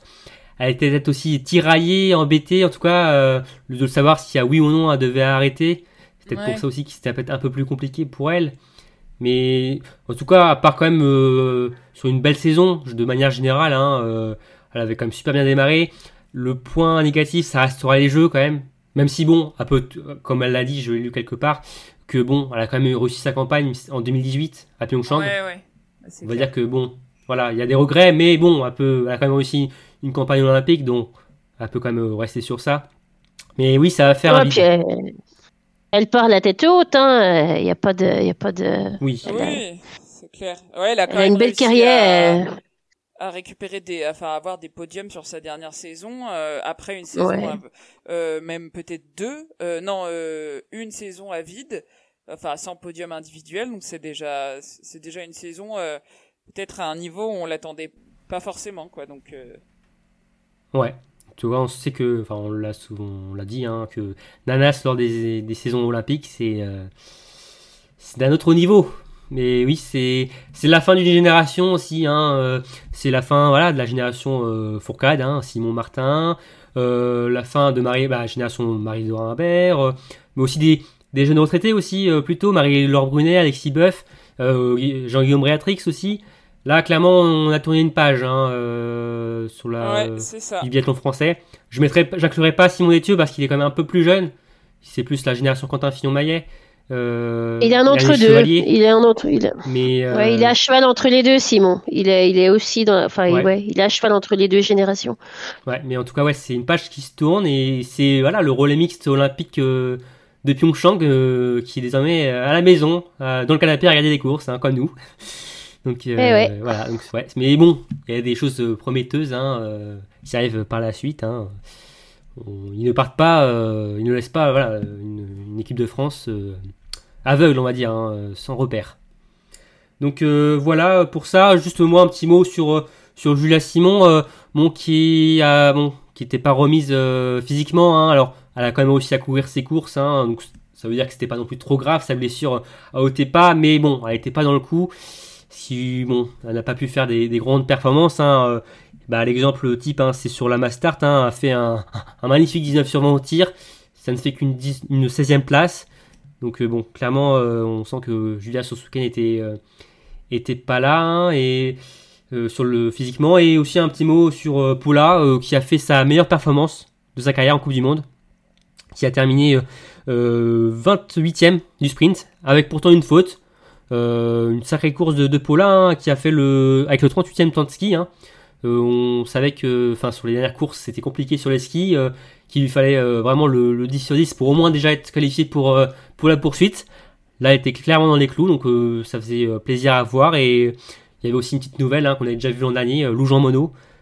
elle était peut-être aussi tiraillée, embêtée. En tout cas, de savoir si oui ou non elle devait arrêter. C'est peut-être pour ça aussi que c'était peut-être un peu plus compliqué pour elle. Mais en tout cas, à part quand même euh, sur une belle saison, de manière générale, hein, euh, elle avait quand même super bien démarré. Le point négatif, ça restera les jeux quand même. Même si bon, un peu comme elle l'a dit, je l'ai lu quelque part, que bon, elle a quand même réussi sa campagne en 2018 à Pyeongchang. Ouais, ouais. On va dire que bon, voilà, il y a des regrets, mais bon, un peu, elle a quand même réussi une campagne olympique, donc elle peut quand même rester sur ça. Mais oui, ça va faire un elle part la tête haute, hein. Il n'y a pas de, il y a pas de. Oui. oui, c'est clair. Ouais, elle a, quand elle a une belle carrière. À, récupérer des, enfin, avoir des podiums sur sa dernière saison euh, après une saison, euh, euh, même peut-être deux, euh, non, euh, une saison à vide, enfin sans podium individuel. Donc c'est déjà, c'est déjà une saison peut-être à un niveau où on l'attendait pas forcément, quoi. Donc. Ouais, on sait que, enfin, on l'a souvent, dit, hein, que Nanas lors des, saisons olympiques, c'est euh, c'est d'un autre niveau. Mais oui, c'est la fin d'une génération aussi. Hein, euh, c'est la fin, de la génération euh, Fourcade, hein, Simon Martin, la fin de Marie, bah, génération Marie-Laure mais aussi des, des jeunes retraités aussi, plutôt Marie-Laure Brunet, Alexis Boeuf, Jean-Guillaume Réatrix aussi. Là, clairement, on a tourné une page hein, euh, sur la du biathlon français. Je mettrai, j'inclurai pas Simon Etieux parce qu'il est quand même un peu plus jeune. C'est plus la génération Quentin Fillon-Maillet. Euh, il est un entre deux. Il est un entre. Il Mais euh, ouais, il est à cheval entre les deux, Simon. Il est, il est aussi dans. Enfin, ouais. il est à cheval entre les deux générations. Ouais, mais en tout cas, ouais, c'est une page qui se tourne et c'est voilà le relais mixte olympique euh, de Pyeongchang qui est désormais à la maison, dans le canapé à regarder les courses, hein, comme nous. Donc euh, eh voilà. Donc, ouais. Mais bon, il y a des choses euh, prometteuses hein, euh, qui arrivent par la suite. Hein. ils ne partent pas, ils ne laissent pas voilà, une, équipe de France aveugle, on va dire, hein, sans repère. Donc voilà pour ça. Juste moi un petit mot sur sur Julia Simon, bon qui a bon qui n'était pas remise physiquement. alors elle a quand même réussi à courir ses courses. donc ça veut dire que c'était pas non plus trop grave sa blessure à pas mais bon elle n'était pas dans le coup si bon, elle n'a pas pu faire des, grandes performances, hein, euh, bah, l'exemple type, hein, c'est sur la Mastart, hein, a fait un, <laughs> magnifique 19 sur 20 au tir, ça ne fait qu'une une 16e place. Donc euh, bon, clairement, euh, on sent que Julia Sosuken était, était pas là, et sur le physiquement, et aussi un petit mot sur Paula, qui a fait sa meilleure performance de sa carrière en Coupe du Monde, qui a terminé 28e du sprint, avec pourtant une faute. Euh, une sacrée course de, de hein, qui a fait le avec le 38e temps de ski. Hein. Euh, on savait que, enfin, sur les dernières courses, c'était compliqué sur les skis, euh, qu'il lui fallait vraiment le, 10 sur 10 pour au moins déjà être qualifié pour pour la poursuite. Là, elle était clairement dans les clous, donc ça faisait plaisir à voir. Et il y avait aussi une petite nouvelle hein, qu'on avait déjà vu l'an dernier, Lou Jean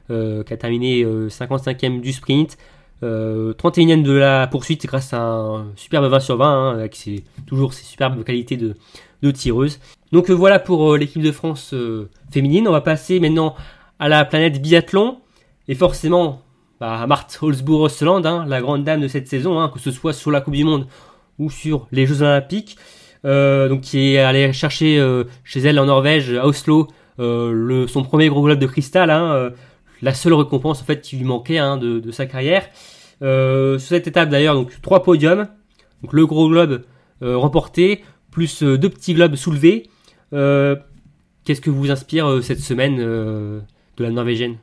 qui a terminé 55e du sprint, 31e de la poursuite grâce à un superbe 20 sur 20, avec toujours ses superbes qualités de, de tireuse. Donc euh, voilà pour euh, l'équipe de France euh, féminine. On va passer maintenant à la planète biathlon. Et forcément, bah, Marthe Holzbourg-Rosseland, hein, la grande dame de cette saison, hein, que ce soit sur la Coupe du Monde ou sur les Jeux Olympiques. donc qui est allée chercher chez elle en Norvège, à Oslo, son premier gros globe de cristal. Hein, la seule récompense en fait qui lui manquait de, sa carrière. sur cette étape d'ailleurs, donc trois podiums. Donc le gros globe remportés, plus deux petits globes soulevés. Qu'est-ce que vous inspire cette semaine de la Norvégienne?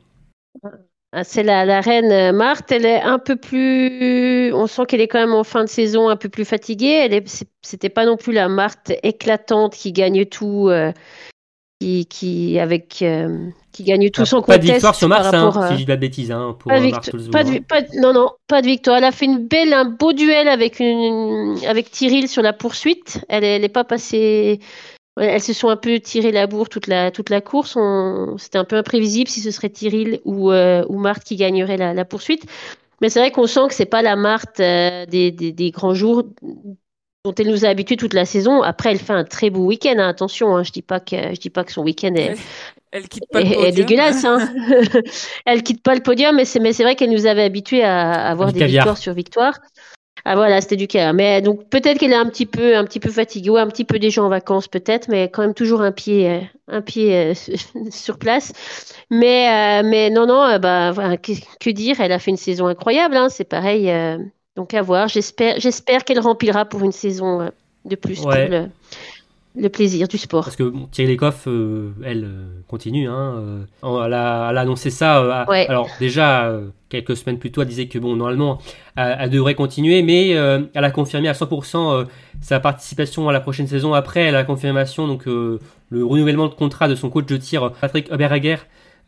Ah, c'est la, reine Marthe, elle est un peu plus. On sent qu'elle est quand même en fin de saison un peu plus fatiguée. Elle c'était pas non plus la Marthe éclatante qui gagne tout, qui, qui avec qui gagne tout son contest. Pas de victoire sur Mars, hein, si je dis pas de bêtises, hein, pour pas, de pas, de, pas non non, pas de victoire. Elle a fait une belle, un beau duel avec une, avec Tyril sur la poursuite. Elle, elle est pas passée elles se sont un peu tirées la bourre toute la, toute la course. C'était un peu imprévisible si ce serait Tyril ou, euh, ou Marthe qui gagnerait la, la poursuite. Mais c'est vrai qu'on sent que c'est pas la Marthe euh, des, des, des, grands jours dont elle nous a habitués toute la saison. Après, elle fait un très beau week-end. Hein. Attention, hein, je dis pas que je dis pas que son week-end est, elle, quitte pas le podium. dégueulasse. Hein. <laughs> <laughs> elle quitte pas le podium, mais c'est mais c'est vrai qu'elle nous avait habitués à, à avoir des victoires sur victoires. Ah voilà, c'était du cas. Mais donc peut-être qu'elle est un petit peu, un petit peu fatiguée, ou un petit peu déjà en vacances peut-être, mais quand même toujours un pied, euh, un pied euh, <laughs> sur place. Mais, euh, mais non, non, bah, que, dire? Elle a fait une saison incroyable. Hein, c'est pareil. Donc à voir. J'espère, j'espère qu'elle remplira pour une saison de plus pour le, le plaisir du sport. Parce que bon, Thierry Lecoff, euh, elle euh, continue. Hein, euh, elle, a, elle, a, annoncé ça. Alors déjà quelques semaines plus tôt, elle disait que bon normalement elle, devrait continuer, mais elle a confirmé à 100% sa participation à la prochaine saison. Après la confirmation, donc le renouvellement de contrat de son coach de tir Patrick Oberhager.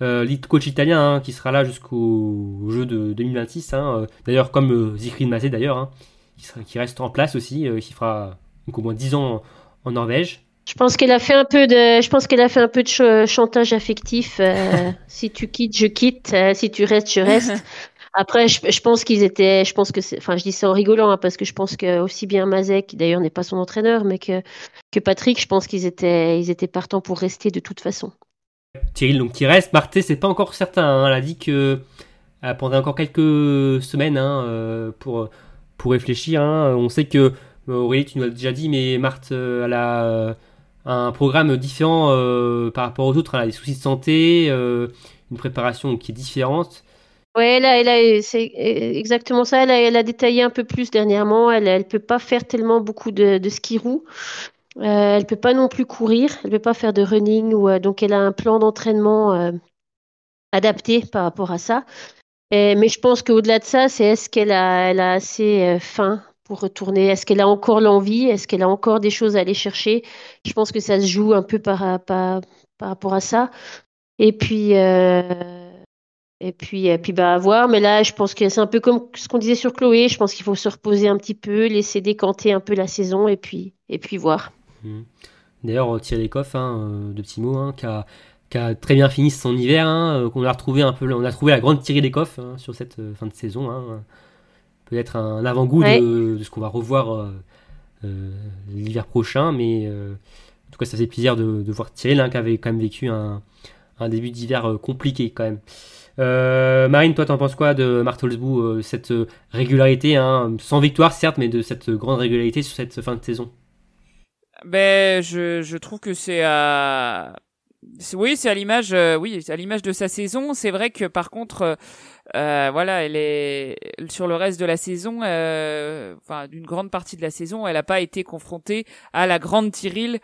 Lead coach italien hein, qui sera là jusqu'au jeu de 2026 hein, d'ailleurs comme Zikrin Mazé d'ailleurs hein, qui, qui, reste en place aussi qui fera donc, au moins 10 ans en Norvège. Je pense qu'elle a fait un peu de, je pense qu'elle a fait un peu de chantage affectif. Euh, <laughs> si tu quittes, je quitte. Euh, si tu restes, je reste. <laughs> Après, je, pense qu'ils étaient, je pense que enfin, je dis ça en rigolant hein, parce que je pense que aussi bien Mazek, d'ailleurs n'est pas son entraîneur, mais que que Patrick, je pense qu'ils étaient, ils étaient partants pour rester de toute façon. Thierry, donc qui reste. Marté, c'est pas encore certain. Hein. Elle a dit que elle prendrait encore quelques semaines hein, euh, pour pour réfléchir. On sait que euh, Aurélie, tu nous as déjà dit, mais Marthe, euh, elle a euh, un programme différent par rapport aux autres. Elle a des soucis de santé, une préparation qui est différente. Oui, là, elle c'est exactement ça. Elle a, détaillé un peu plus dernièrement. Elle ne peut pas faire tellement beaucoup de, ski roue. Elle ne peut pas non plus courir. Elle peut pas faire de running. Ou, donc, elle a un plan d'entraînement adapté par rapport à ça. mais je pense qu'au-delà de ça, c'est est-ce qu'elle a, elle a assez faim pour retourner? Est-ce qu'elle a encore l'envie? Est-ce qu'elle a encore des choses à aller chercher? Je pense que ça se joue un peu par, rapport à ça. Et puis, euh, et puis, et puis bah, à voir. Mais là, je pense que c'est un peu comme ce qu'on disait sur Chloé. Je pense qu'il faut se reposer un petit peu, laisser décanter un peu la saison et puis, et puis voir. Mmh. D'ailleurs, Thierry Lecoff, hein, euh, de petits mots, hein, qui, a, qui, a, très bien fini son hiver, hein, euh, qu'on a retrouvé un peu, on a trouvé la grande Thierry Lecoff hein, sur cette fin de saison. Peut-être un avant-goût de, ce qu'on va revoir euh, euh, l'hiver prochain. Mais euh, en tout cas, ça fait plaisir de, voir Thierry qui avait quand même vécu un, début d'hiver compliqué quand même. Marine, toi, t'en penses quoi de Martelsbou, cette régularité, sans victoire certes, mais de cette grande régularité sur cette fin de saison? Ben, je, je trouve que c'est à oui, c'est à l'image, oui, à l'image de sa saison. C'est vrai que par contre, euh, voilà, elle est sur le reste de la saison, euh, enfin d'une grande partie de la saison, elle n'a pas été confrontée à la grande Tyril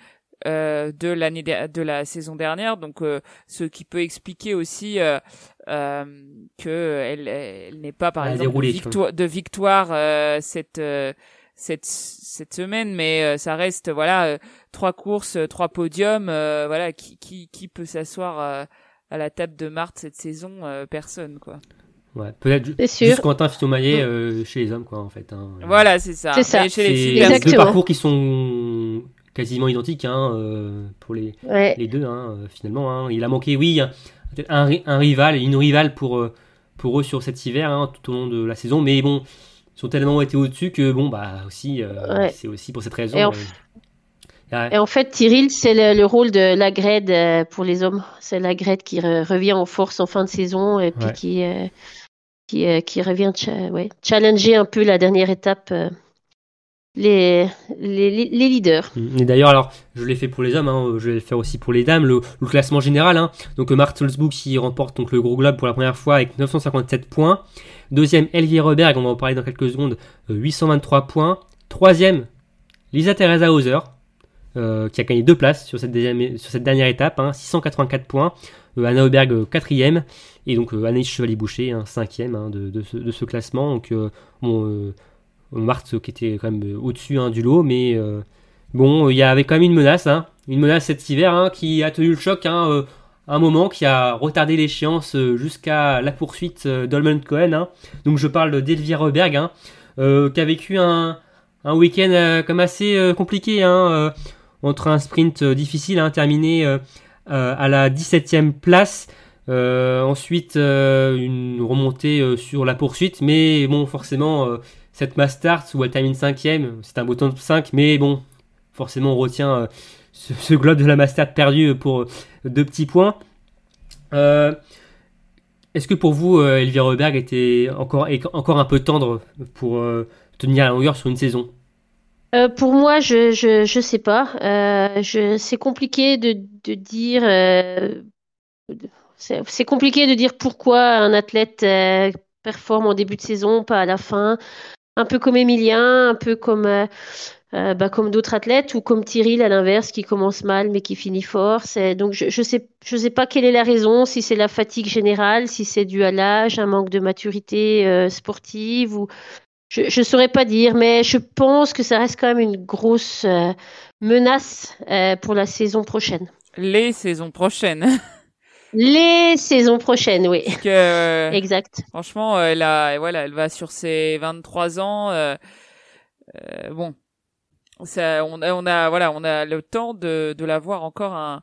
euh, de l'année de la saison dernière, donc euh, ce qui peut expliquer aussi euh, euh que elle, elle n'est pas par exemple de victoire, cette cette cette semaine, mais ça reste voilà trois courses, trois podiums, voilà qui qui qui peut s'asseoir à la table de Marthe cette saison, personne quoi. Ouais, peut-être juste Quentin Fillon-Maillet euh, chez les hommes, quoi, en fait. Hein. Voilà, c'est ça. C'est ça. Chez les deux parcours qui sont quasiment identiques hein, euh, pour les, les deux, hein, finalement. Hein. Il a manqué, oui, un, un rival, une rivale pour, euh, pour eux sur cet hiver, hein, tout au long de la saison. Mais bon, sont tellement été au-dessus que, bon, bah, aussi, euh, c'est aussi pour cette raison. Et en, et en fait, Tyril, c'est le, rôle de la grade pour les hommes. C'est la grade qui revient en force en fin de saison et puis qui qui, euh, qui revient challenger un peu la dernière étape euh, les, les, les, leaders. Mm. Et d'ailleurs, alors, je l'ai fait pour les hommes, hein, je vais le faire aussi pour les dames, le, classement général. Hein. Donc, Martelsbook qui remporte donc le gros globe pour la première fois avec 957 points. Deuxième, Elvier Reberg, on va en parler dans quelques secondes, 823 euh, points. Troisième, Lisa Teresa Hauser, euh, qui a gagné deux places sur cette, dernière étape, hein, 684 points. Euh, Anna Auberg, quatrième. Et donc Anaïs Chevalier-Boucher, hein, cinquième hein, de, ce, classement. Donc, Marthe qui était quand même au-dessus hein, du lot, mais bon, il y avait quand même une menace. Hein, une menace cet hiver hein, qui a tenu le choc. Un moment qui a retardé l'échéance jusqu'à la poursuite d'Olman Cohen. Hein. Donc je parle d'Elvira Reberg, hein, euh, qui a vécu un, week-end euh, comme assez euh, compliqué, hein, entre un sprint difficile, terminé à la 17e place. ensuite, une remontée sur la poursuite, mais bon, forcément, cette mass start où elle termine 5e, c'est un bouton de 5, mais bon, forcément, on retient ce, ce, globe de la mass start perdu pour deux petits points. Euh, est-ce que pour vous, euh, Elvira Reberg était encore, encore un peu tendre pour euh, tenir la longueur sur une saison? Euh, pour moi, je, je, je sais pas. Euh, c'est compliqué de, de dire. Euh, c'est compliqué de dire pourquoi un athlète performe en début de saison, pas à la fin. Un peu comme Emilien, un peu comme euh, bah, comme d'autres athlètes ou comme Tyril à l'inverse qui commence mal mais qui finit fort. Donc je, je sais je sais pas quelle est la raison, si c'est la fatigue générale, si c'est dû à l'âge, un manque de maturité euh, sportive ou je ne saurais pas dire, mais je pense que ça reste quand même une grosse euh, menace pour la saison prochaine. Les saisons prochaines. <laughs> Les saisons prochaines, oui. Que, exact. Franchement, elle a, voilà, elle va sur ses 23 ans. Euh, bon, ça, on, a, on a, voilà, on a le temps de, de la voir encore un,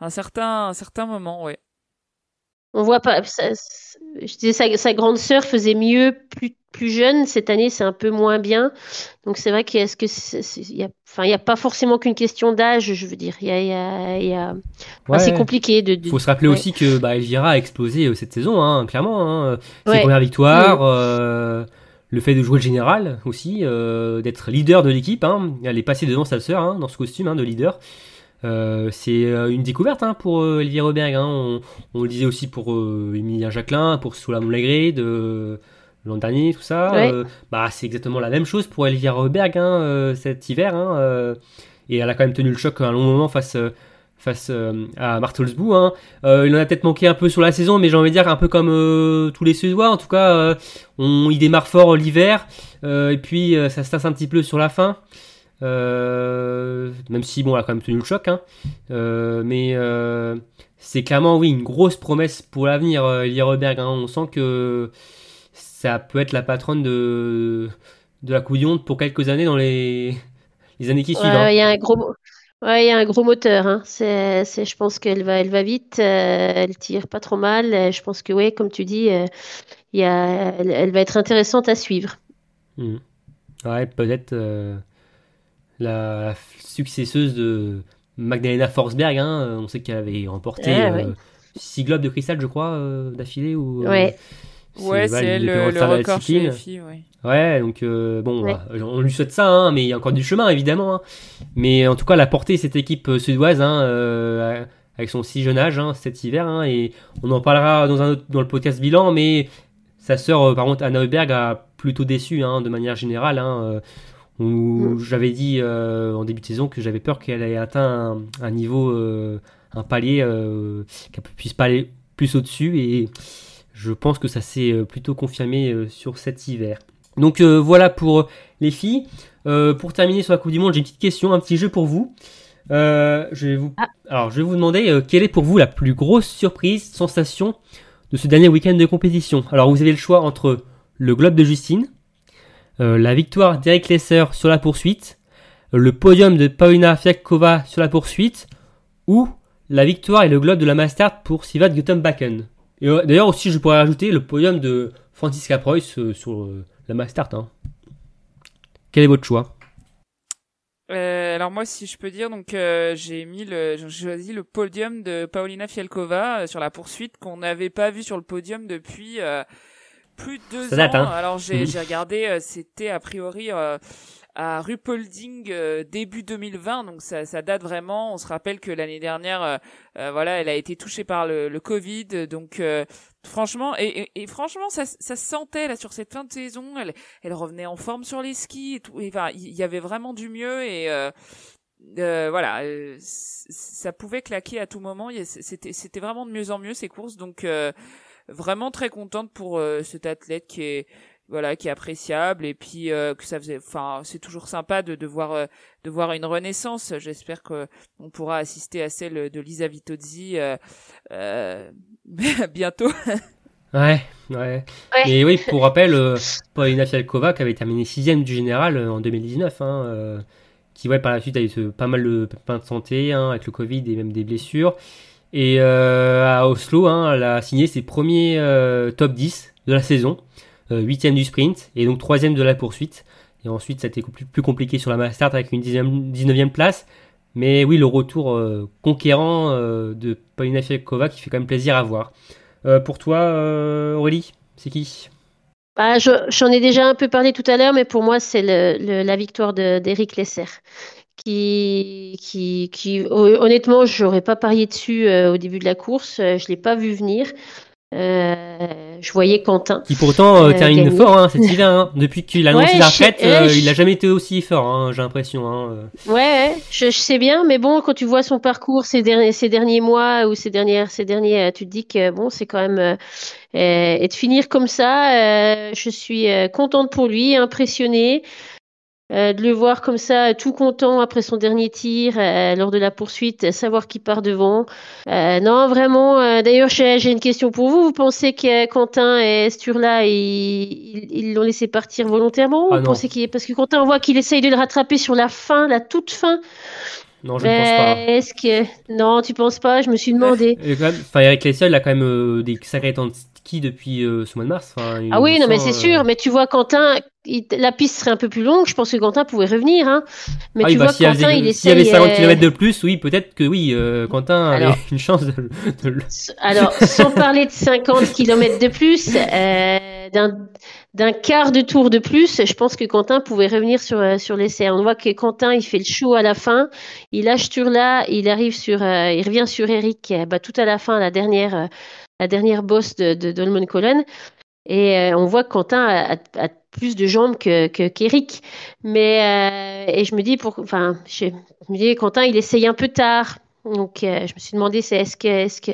un certain, un certain moment, ouais. On voit pas. je disais, sa, sa grande sœur faisait mieux plus, plus jeune. Cette année, c'est un peu moins bien. Donc, c'est vrai qu'il y a, que il y a, enfin, il y a pas forcément qu'une question d'âge. Je veux dire, il y a, il y a, y a... Ouais, c'est compliqué de. Il faut se rappeler ouais. aussi que bah, Elvira a explosé euh, cette saison, hein, clairement. Hein. Ses ouais. premières victoires. Euh le fait de jouer le général aussi, euh, d'être leader de l'équipe. Hein. Elle est passée devant sa sœur hein, dans ce costume hein, de leader. Euh, c'est euh, une découverte pour Elvire Roberg. On, on, le disait aussi pour Emilien Jacquelin, pour Soula Moulagré de l'an dernier, tout ça. Ouais. bah, c'est exactement la même chose pour Elvire Roberg cet hiver. et elle a quand même tenu le choc un long moment face face euh, à Martelsbou. Hein. Euh, il en a peut-être manqué un peu sur la saison, mais j'ai envie de dire un peu comme euh, tous les Suédois. En tout cas, on, il démarre fort l'hiver, et puis ça se tasse un petit peu sur la fin. même si bon, elle a quand même tenu le choc. Hein. mais c'est clairement oui une grosse promesse pour l'avenir, Elie Reberg. Hein. On sent que ça peut être la patronne de de la couillonne pour quelques années dans les les années qui ouais, suivent. Hein. Il y a un gros Ouais, il y a un gros moteur. Hein. C'est, c'est, je pense qu'elle va, elle va vite. Euh, elle tire pas trop mal. Euh, je pense que, ouais, comme tu dis, euh, il y a, elle, elle, va être intéressante à suivre. Mmh. Ouais, peut-être euh, la successeuse de Magdalena Forsberg. Hein. On sait qu'elle avait remporté Ah, ouais. six globes de cristal, je crois, d'affilée. Ou, Ouais. Ouais, c'est elle le, le record chez les filles, ouais. Ouais, donc euh, bon, Ouais. euh, on lui souhaite ça, hein, mais il y a encore du chemin évidemment. hein. Mais en tout cas, elle a porté cette équipe euh, suédoise hein, euh, avec son si jeune âge hein, cet hiver, hein, et on en parlera dans un autre, dans le podcast bilan. Mais sa sœur, par contre, Anna Heuberg, a plutôt déçu hein, de manière générale. Hein, euh, où Mm. J'avais dit euh, en début de saison que j'avais peur qu'elle ait atteint un, un niveau, un palier, qu'elle puisse pas aller plus au-dessus, et je pense que ça s'est plutôt confirmé sur cet hiver. Donc euh, voilà pour les filles. Euh, pour terminer sur la Coupe du Monde, j'ai une petite question, un petit jeu pour vous. Euh, je vais vous, Ah. alors je vais vous demander euh, quelle est pour vous la plus grosse surprise, sensation de ce dernier week-end de compétition? Alors vous avez le choix entre le globe de Justine, euh, la victoire d'Eric Lesser sur la poursuite, euh, le podium de Paulina Fiakova sur la poursuite, ou la victoire et le globe de la Mastart pour Sivat Bakken. Et euh, d'ailleurs aussi je pourrais rajouter le podium de Francisca Preuss euh, sur euh, la Mastart. Hein. Quel est votre choix? Euh, alors moi, si je peux dire, donc euh, j'ai mis le, j'ai choisi le podium de Paulina Fialkova euh, sur la poursuite qu'on n'avait pas vu sur le podium depuis euh, plus de deux Ça date, ans. hein. Alors j'ai Mhm. j'ai regardé, c'était a priori euh, à Rupolding euh, début 2020, donc ça, ça, date vraiment. On se rappelle que l'année dernière, euh, euh, voilà, elle a été touchée par le, le Covid, donc franchement, et, et, franchement, ça, ça se sentait là sur cette fin de saison. Elle, elle revenait en forme sur les skis, et tout. enfin, il y, avait vraiment du mieux et voilà, ça pouvait claquer à tout moment. C'était, c'était vraiment de mieux en mieux ces courses, donc vraiment très contente pour cet athlète qui est voilà qui est appréciable et puis euh, que ça faisait enfin c'est toujours sympa de, de voir euh, de voir une renaissance. J'espère que on pourra assister à celle de Lisa Vitozzi euh, euh <laughs> bientôt. Ouais, ouais. Et oui pour rappel euh, Paulina Fialkova qui avait terminé sixième du général en 2019 hein, qui ouais par la suite a eu pas mal de pépins de santé hein, avec le Covid et même des blessures. Et à Oslo hein, elle a signé ses premiers top 10 de la saison 8 euh, du sprint et donc 3 de la poursuite. Et ensuite, ça a été plus compliqué sur la Mastart avec une 19e place. Mais oui, le retour euh, conquérant euh, de Paulina Fialkova qui fait quand même plaisir à voir. pour toi, Aurélie, c'est qui? Bah, J'en ai déjà un peu parlé tout à l'heure, mais pour moi, c'est la victoire d'Eric Lesser. Qui, qui, qui, honnêtement, je n'aurais pas parié dessus au début de la course. Je l'ai pas vu venir. Euh, je voyais Quentin. Qui pourtant euh, euh termine fort hein, cet hiver. <laughs> Hein. Depuis qu'il a annoncé la retraite, euh, il n'a jamais été aussi fort, hein, j'ai l'impression. Hein. Ouais, je, je, sais bien, mais bon, quand tu vois son parcours ces derniers, ces derniers mois ou ces dernières, ces derniers, tu te dis que bon, c'est quand même et de finir comme ça, je suis contente pour lui, impressionnée. Euh, de le voir comme ça, tout content après son dernier tir euh, lors de la poursuite, savoir qui part devant. Euh, non, vraiment. D'ailleurs, j'ai une question pour vous. Vous pensez que Quentin et Sturla, ils l'ont laissé partir volontairement ah Vous pensez qu'il parce que Quentin, on voit qu'il essaye de le rattraper sur la fin, la toute fin. Non, je ne pense pas. Est-ce que non, tu penses pas? Je me suis demandé. Enfin, Eric Lessel, il a quand même des sacrés temps de ski depuis ce mois de mars. ah oui, non, mais c'est sûr. Mais tu vois, Quentin, la piste serait un peu plus longue, je pense que Quentin pouvait revenir. Hein. Mais ah tu bah, vois, Quentin, il S'il y avait 50 km de plus, oui, peut-être que oui, euh, Quentin avait une chance de, Alors, sans parler de 50 km de plus, euh, d'un quart de tour de plus, je pense que Quentin pouvait revenir sur, euh, sur l'essai. On voit que Quentin, il fait le show à la fin, il lâche sur là, il arrive sur, il revient sur Eric, bah, tout à la fin, la dernière, la dernière bosse de, de Dolman Colon. Et on voit que Quentin a, a plus de jambes que qu'Eric. Mais euh, et je me dis pour, enfin, je, me dis Quentin, il essaye un peu tard. Donc euh, je me suis demandé, c'est est-ce que est-ce que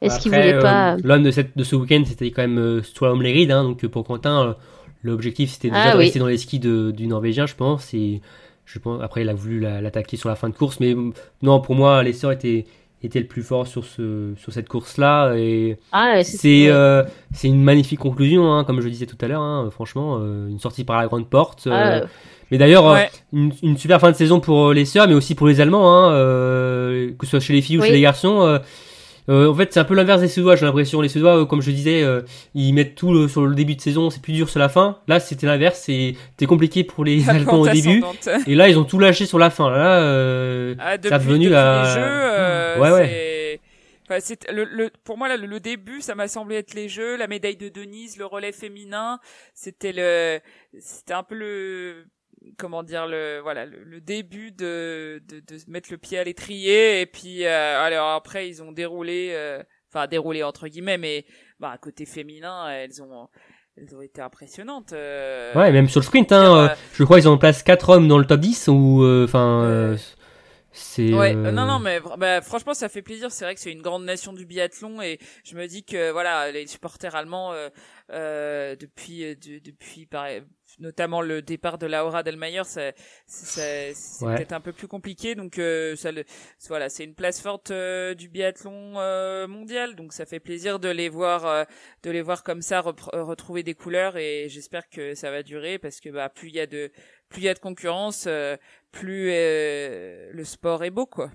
est-ce qu'il voulait pas. Euh, l'homme de, cette, de ce week-end, c'était quand même Slalom Lerid. Hein, donc pour Quentin, l'objectif c'était déjà ah de rester dans les skis de, du Norvégien, je pense. Et je pense après, il a voulu l'attaquer sur la fin de course. Mais non, pour moi, l'essor était était le plus fort sur ce sur cette course là et ah, c'est euh, c'est une magnifique conclusion hein, comme je disais tout à l'heure hein, franchement euh, une sortie par la grande porte euh. ah, mais d'ailleurs une, une, super fin de saison pour les sœurs mais aussi pour les allemands hein, que ce soit chez les filles ou chez les garçons euh, en fait, c'est un peu l'inverse des Suédois, j'ai l'impression. Les Suédois, euh, comme je disais, euh, ils mettent tout sur le début de saison, c'est plus dur sur la fin. Là, c'était l'inverse, c'était compliqué pour les <laughs> Allemands au début. Et là, ils ont tout lâché sur la fin. Là, ah, depuis, ça devenu la... les jeux, ouais, ouais. Enfin, le, le, pour moi, là, le, début, ça m'a semblé être les jeux, la médaille de Denise, le relais féminin. C'était le, c'était un peu le, comment dire le voilà le, début de, de, de mettre le pied à l'étrier et puis euh, alors après ils ont déroulé euh, enfin déroulé entre guillemets mais bah côté féminin elles ont elles ont été impressionnantes euh, ouais même sur le sprint hein, je crois ils ont en place quatre hommes dans le top 10 ou enfin c'est ouais non non mais bah, franchement ça fait plaisir c'est vrai que c'est une grande nation du biathlon et je me dis que voilà les supporters allemands depuis depuis pareil, notamment le départ de Laura Delmayer, c'est peut-être un peu plus compliqué. Donc euh, ça, voilà, c'est une place forte euh, du biathlon euh, mondial. Donc ça fait plaisir de les voir, de les voir comme ça retrouver des couleurs. Et j'espère que ça va durer parce que bah plus il y a de plus il y a de concurrence, plus le sport est beau quoi.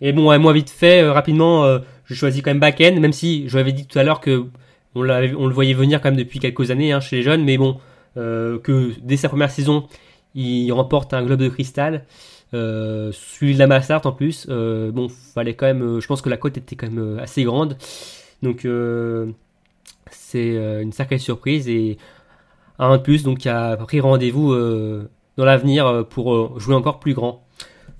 Et bon, moi vite fait, rapidement, je choisis quand même Bakken, même si je l'avais dit tout à l'heure que on, le voyait venir quand même depuis quelques années hein, chez les jeunes, mais bon, euh, que dès sa première saison, il remporte un globe de cristal. Euh, celui de la Mastart en plus. Euh, bon, fallait quand même. je pense que la cote était quand même assez grande. Donc c'est une sacrée surprise et un de plus donc qui a pris rendez-vous dans l'avenir pour jouer encore plus grand.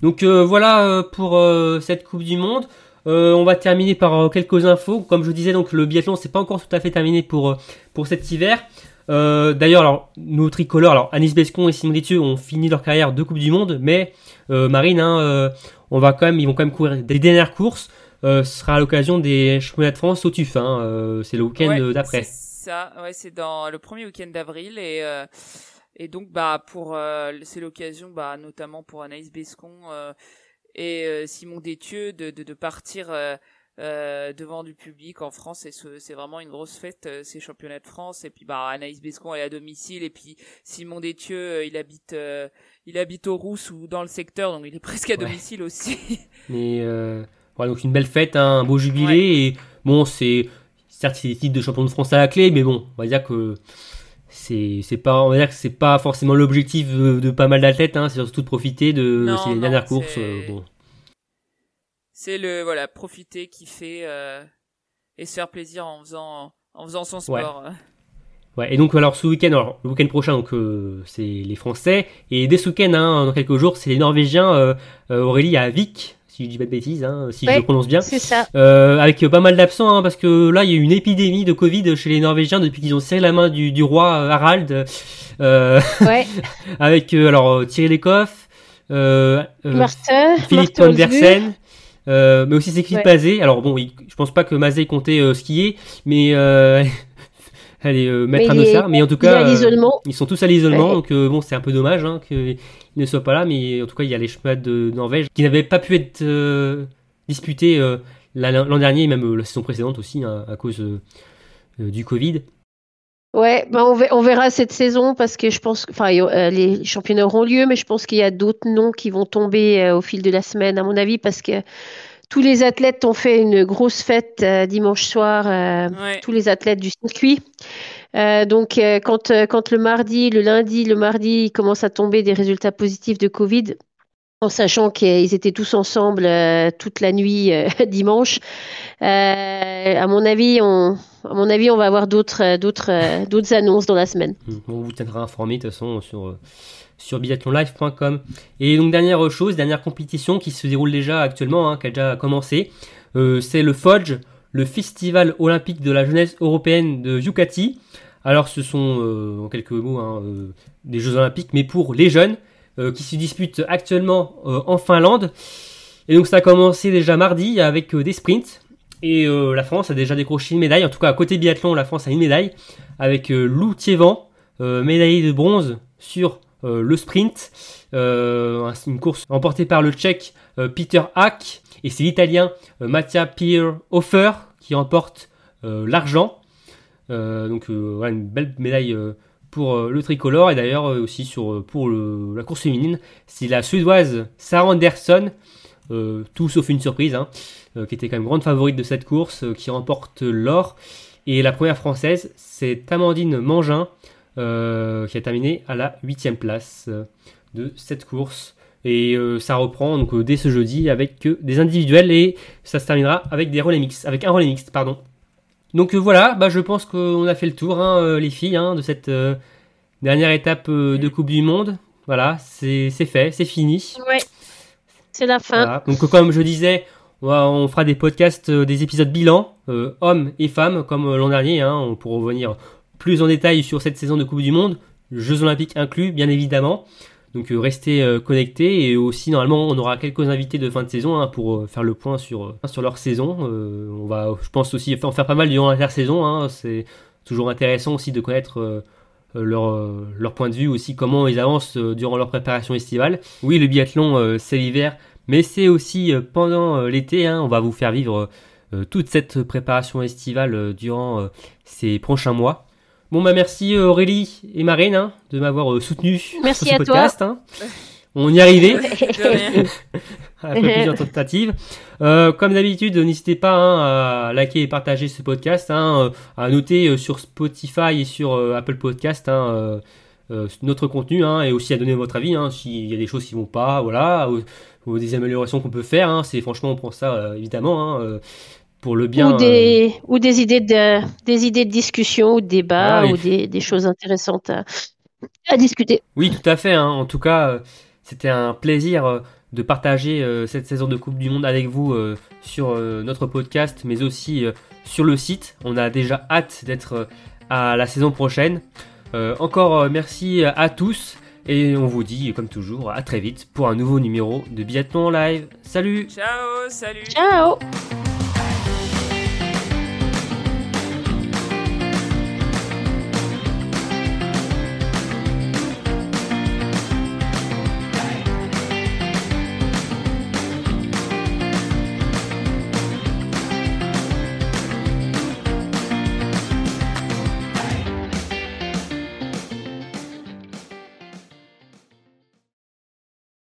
Donc voilà pour cette Coupe du Monde. on va terminer par quelques infos. Comme je disais, donc le biathlon c'est pas encore tout à fait terminé pour pour cet hiver. D'ailleurs, alors nos tricolores, alors Anis Bescon et Simon ont fini leur carrière de Coupe du Monde, mais Marine, hein, on va quand même, ils vont quand même courir des dernières courses. ce sera à l'occasion des championnats de France au TUF. Hein, c'est le week-end d'après ça, ouais, c'est dans le premier week-end d'avril et euh, et donc bah pour euh, c'est l'occasion bah notamment pour Anaïs Bescon euh, et Simon Détieux de, de, de partir devant du public en France. Et c'est vraiment une grosse fête ces championnats de France. Et puis bah Anaïs Bescon est à domicile. Et puis Simon Détieux il habite il habite au Rousse ou dans le secteur. Donc il est presque à domicile aussi. <laughs> Mais voilà donc une belle fête hein, un beau jubilé. Et bon c'est certes c'est des titres de champion de France à la clé, mais bon, on va dire que c'est c'est pas on va dire que c'est pas forcément l'objectif de, pas mal d'athlètes, hein, c'est surtout de profiter de ces dernières courses. Euh, bon. C'est le voilà profiter, kiffer euh, et se faire plaisir en faisant en faisant son sport. Ouais. et donc alors ce week-end, alors le week-end prochain donc euh, c'est les Français et dès ce week-end hein, dans quelques jours c'est les Norvégiens Aurélie à Vic si je dis pas de bêtises, hein, si je le prononce bien. C'est ça. Euh, avec pas mal d'absents, hein, parce que là, il y a eu une épidémie de Covid chez les Norvégiens depuis qu'ils ont serré la main du, du roi euh, Harald. Euh, ouais. <laughs> avec euh, alors Thierry Lecoff, euh, Martin, Philippe Andersen. mais aussi c'est Philippe ouais. Mazet. Alors bon, je pense pas que Mazet comptait skier, mais <laughs> allez euh, mettre mais un Mais en tout cas, euh, ils sont tous à l'isolement, donc euh, bon, c'est un peu dommage hein, qu'ils ne soient pas là. Mais en tout cas, il y a les chemins de Norvège qui n'avaient pas pu être disputés l'an dernier, même la saison précédente aussi, hein, à cause du Covid. Ouais, ben on, verra cette saison parce que je pense que enfin, les championnats auront lieu, mais je pense qu'il y a d'autres noms qui vont tomber au fil de la semaine, à mon avis, parce que tous les athlètes ont fait une grosse fête euh, dimanche soir, euh, tous les athlètes du circuit. Euh, donc, quand, quand le mardi, le lundi, le mardi, il commence à tomber des résultats positifs de Covid, en sachant qu'ils étaient tous ensemble toute la nuit <laughs> dimanche, à mon avis, on, à mon avis, on va avoir d'autres, d'autres, d'autres annonces dans la semaine. On vous tiendra informé de toute façon sur sur biathlonlive.com. Et donc dernière chose, dernière compétition qui se déroule déjà actuellement, hein, qui a déjà commencé, euh, c'est le FODGE, le Festival olympique de la jeunesse européenne de Yucati. Alors ce sont euh, en quelques mots hein, euh, des Jeux olympiques, mais pour les jeunes, qui se disputent actuellement en Finlande. Et donc ça a commencé déjà mardi avec des sprints. Et la France a déjà décroché une médaille, en tout cas à côté biathlon, la France a une médaille, avec Lou Thievan, médaillé de bronze sur euh, le sprint, euh, une course remportée par le Tchèque euh, Peter Hack et c'est l'Italien Mattia Pierhofer qui remporte l'argent. Donc voilà une belle médaille pour le tricolore et d'ailleurs aussi sur, pour la course féminine, c'est la suédoise Sarah Anderson, tout sauf une surprise, hein, qui était quand même grande favorite de cette course, qui remporte l'or. Et la première française, c'est Amandine Mangin, euh, qui a terminé à la 8 place euh, de cette course. Et euh, ça reprend donc dès ce jeudi avec des individuels et ça se terminera avec des relais mix, avec un relais mixte, pardon. Donc voilà, bah, je pense qu'on a fait le tour, hein, les filles, hein, de cette dernière étape de Coupe du Monde. Voilà, c'est fait, c'est fini. Ouais, c'est la fin. Donc comme je disais, on, fera des podcasts, des épisodes bilan, hommes et femmes, comme l'an dernier, hein, pour revenir plus en détail sur cette saison de Coupe du Monde, Jeux Olympiques inclus, bien évidemment. Donc euh, restez euh, connectés et aussi normalement on aura quelques invités de fin de saison hein, pour euh, faire le point sur, sur leur saison. on va je pense aussi en faire pas mal durant l'intersaison. Hein. C'est toujours intéressant aussi de connaître leur, leur point de vue aussi, comment ils avancent durant leur préparation estivale. Oui le biathlon c'est l'hiver mais c'est aussi pendant l'été. Hein. on va vous faire vivre toute cette préparation estivale durant ces prochains mois. Bon bah merci euh, Aurélie et Marine hein, de m'avoir euh, soutenu merci sur ce podcast. Hein. On y arrivait. Après <laughs> plusieurs tentatives. Euh, comme d'habitude, n'hésitez pas hein, à liker et partager ce podcast, hein, à noter sur Spotify et sur Apple Podcast hein, notre contenu et aussi à donner votre avis s'il y a des choses qui vont pas, voilà, ou, des améliorations qu'on peut faire. c'est franchement on prend ça évidemment le bien. Ou des, euh, ou des idées de, des idées de discussion ou de débat ah ou des, des, choses intéressantes à, à discuter. Oui, tout à fait. hein. En tout cas, euh, c'était un plaisir euh, de partager euh, cette saison de Coupe du Monde avec vous euh, sur euh, notre podcast, mais aussi sur le site. On a déjà hâte d'être à la saison prochaine. Encore merci à tous et on vous dit, comme toujours, à très vite pour un nouveau numéro de Biathlon en live. Salut Ciao, salut Ciao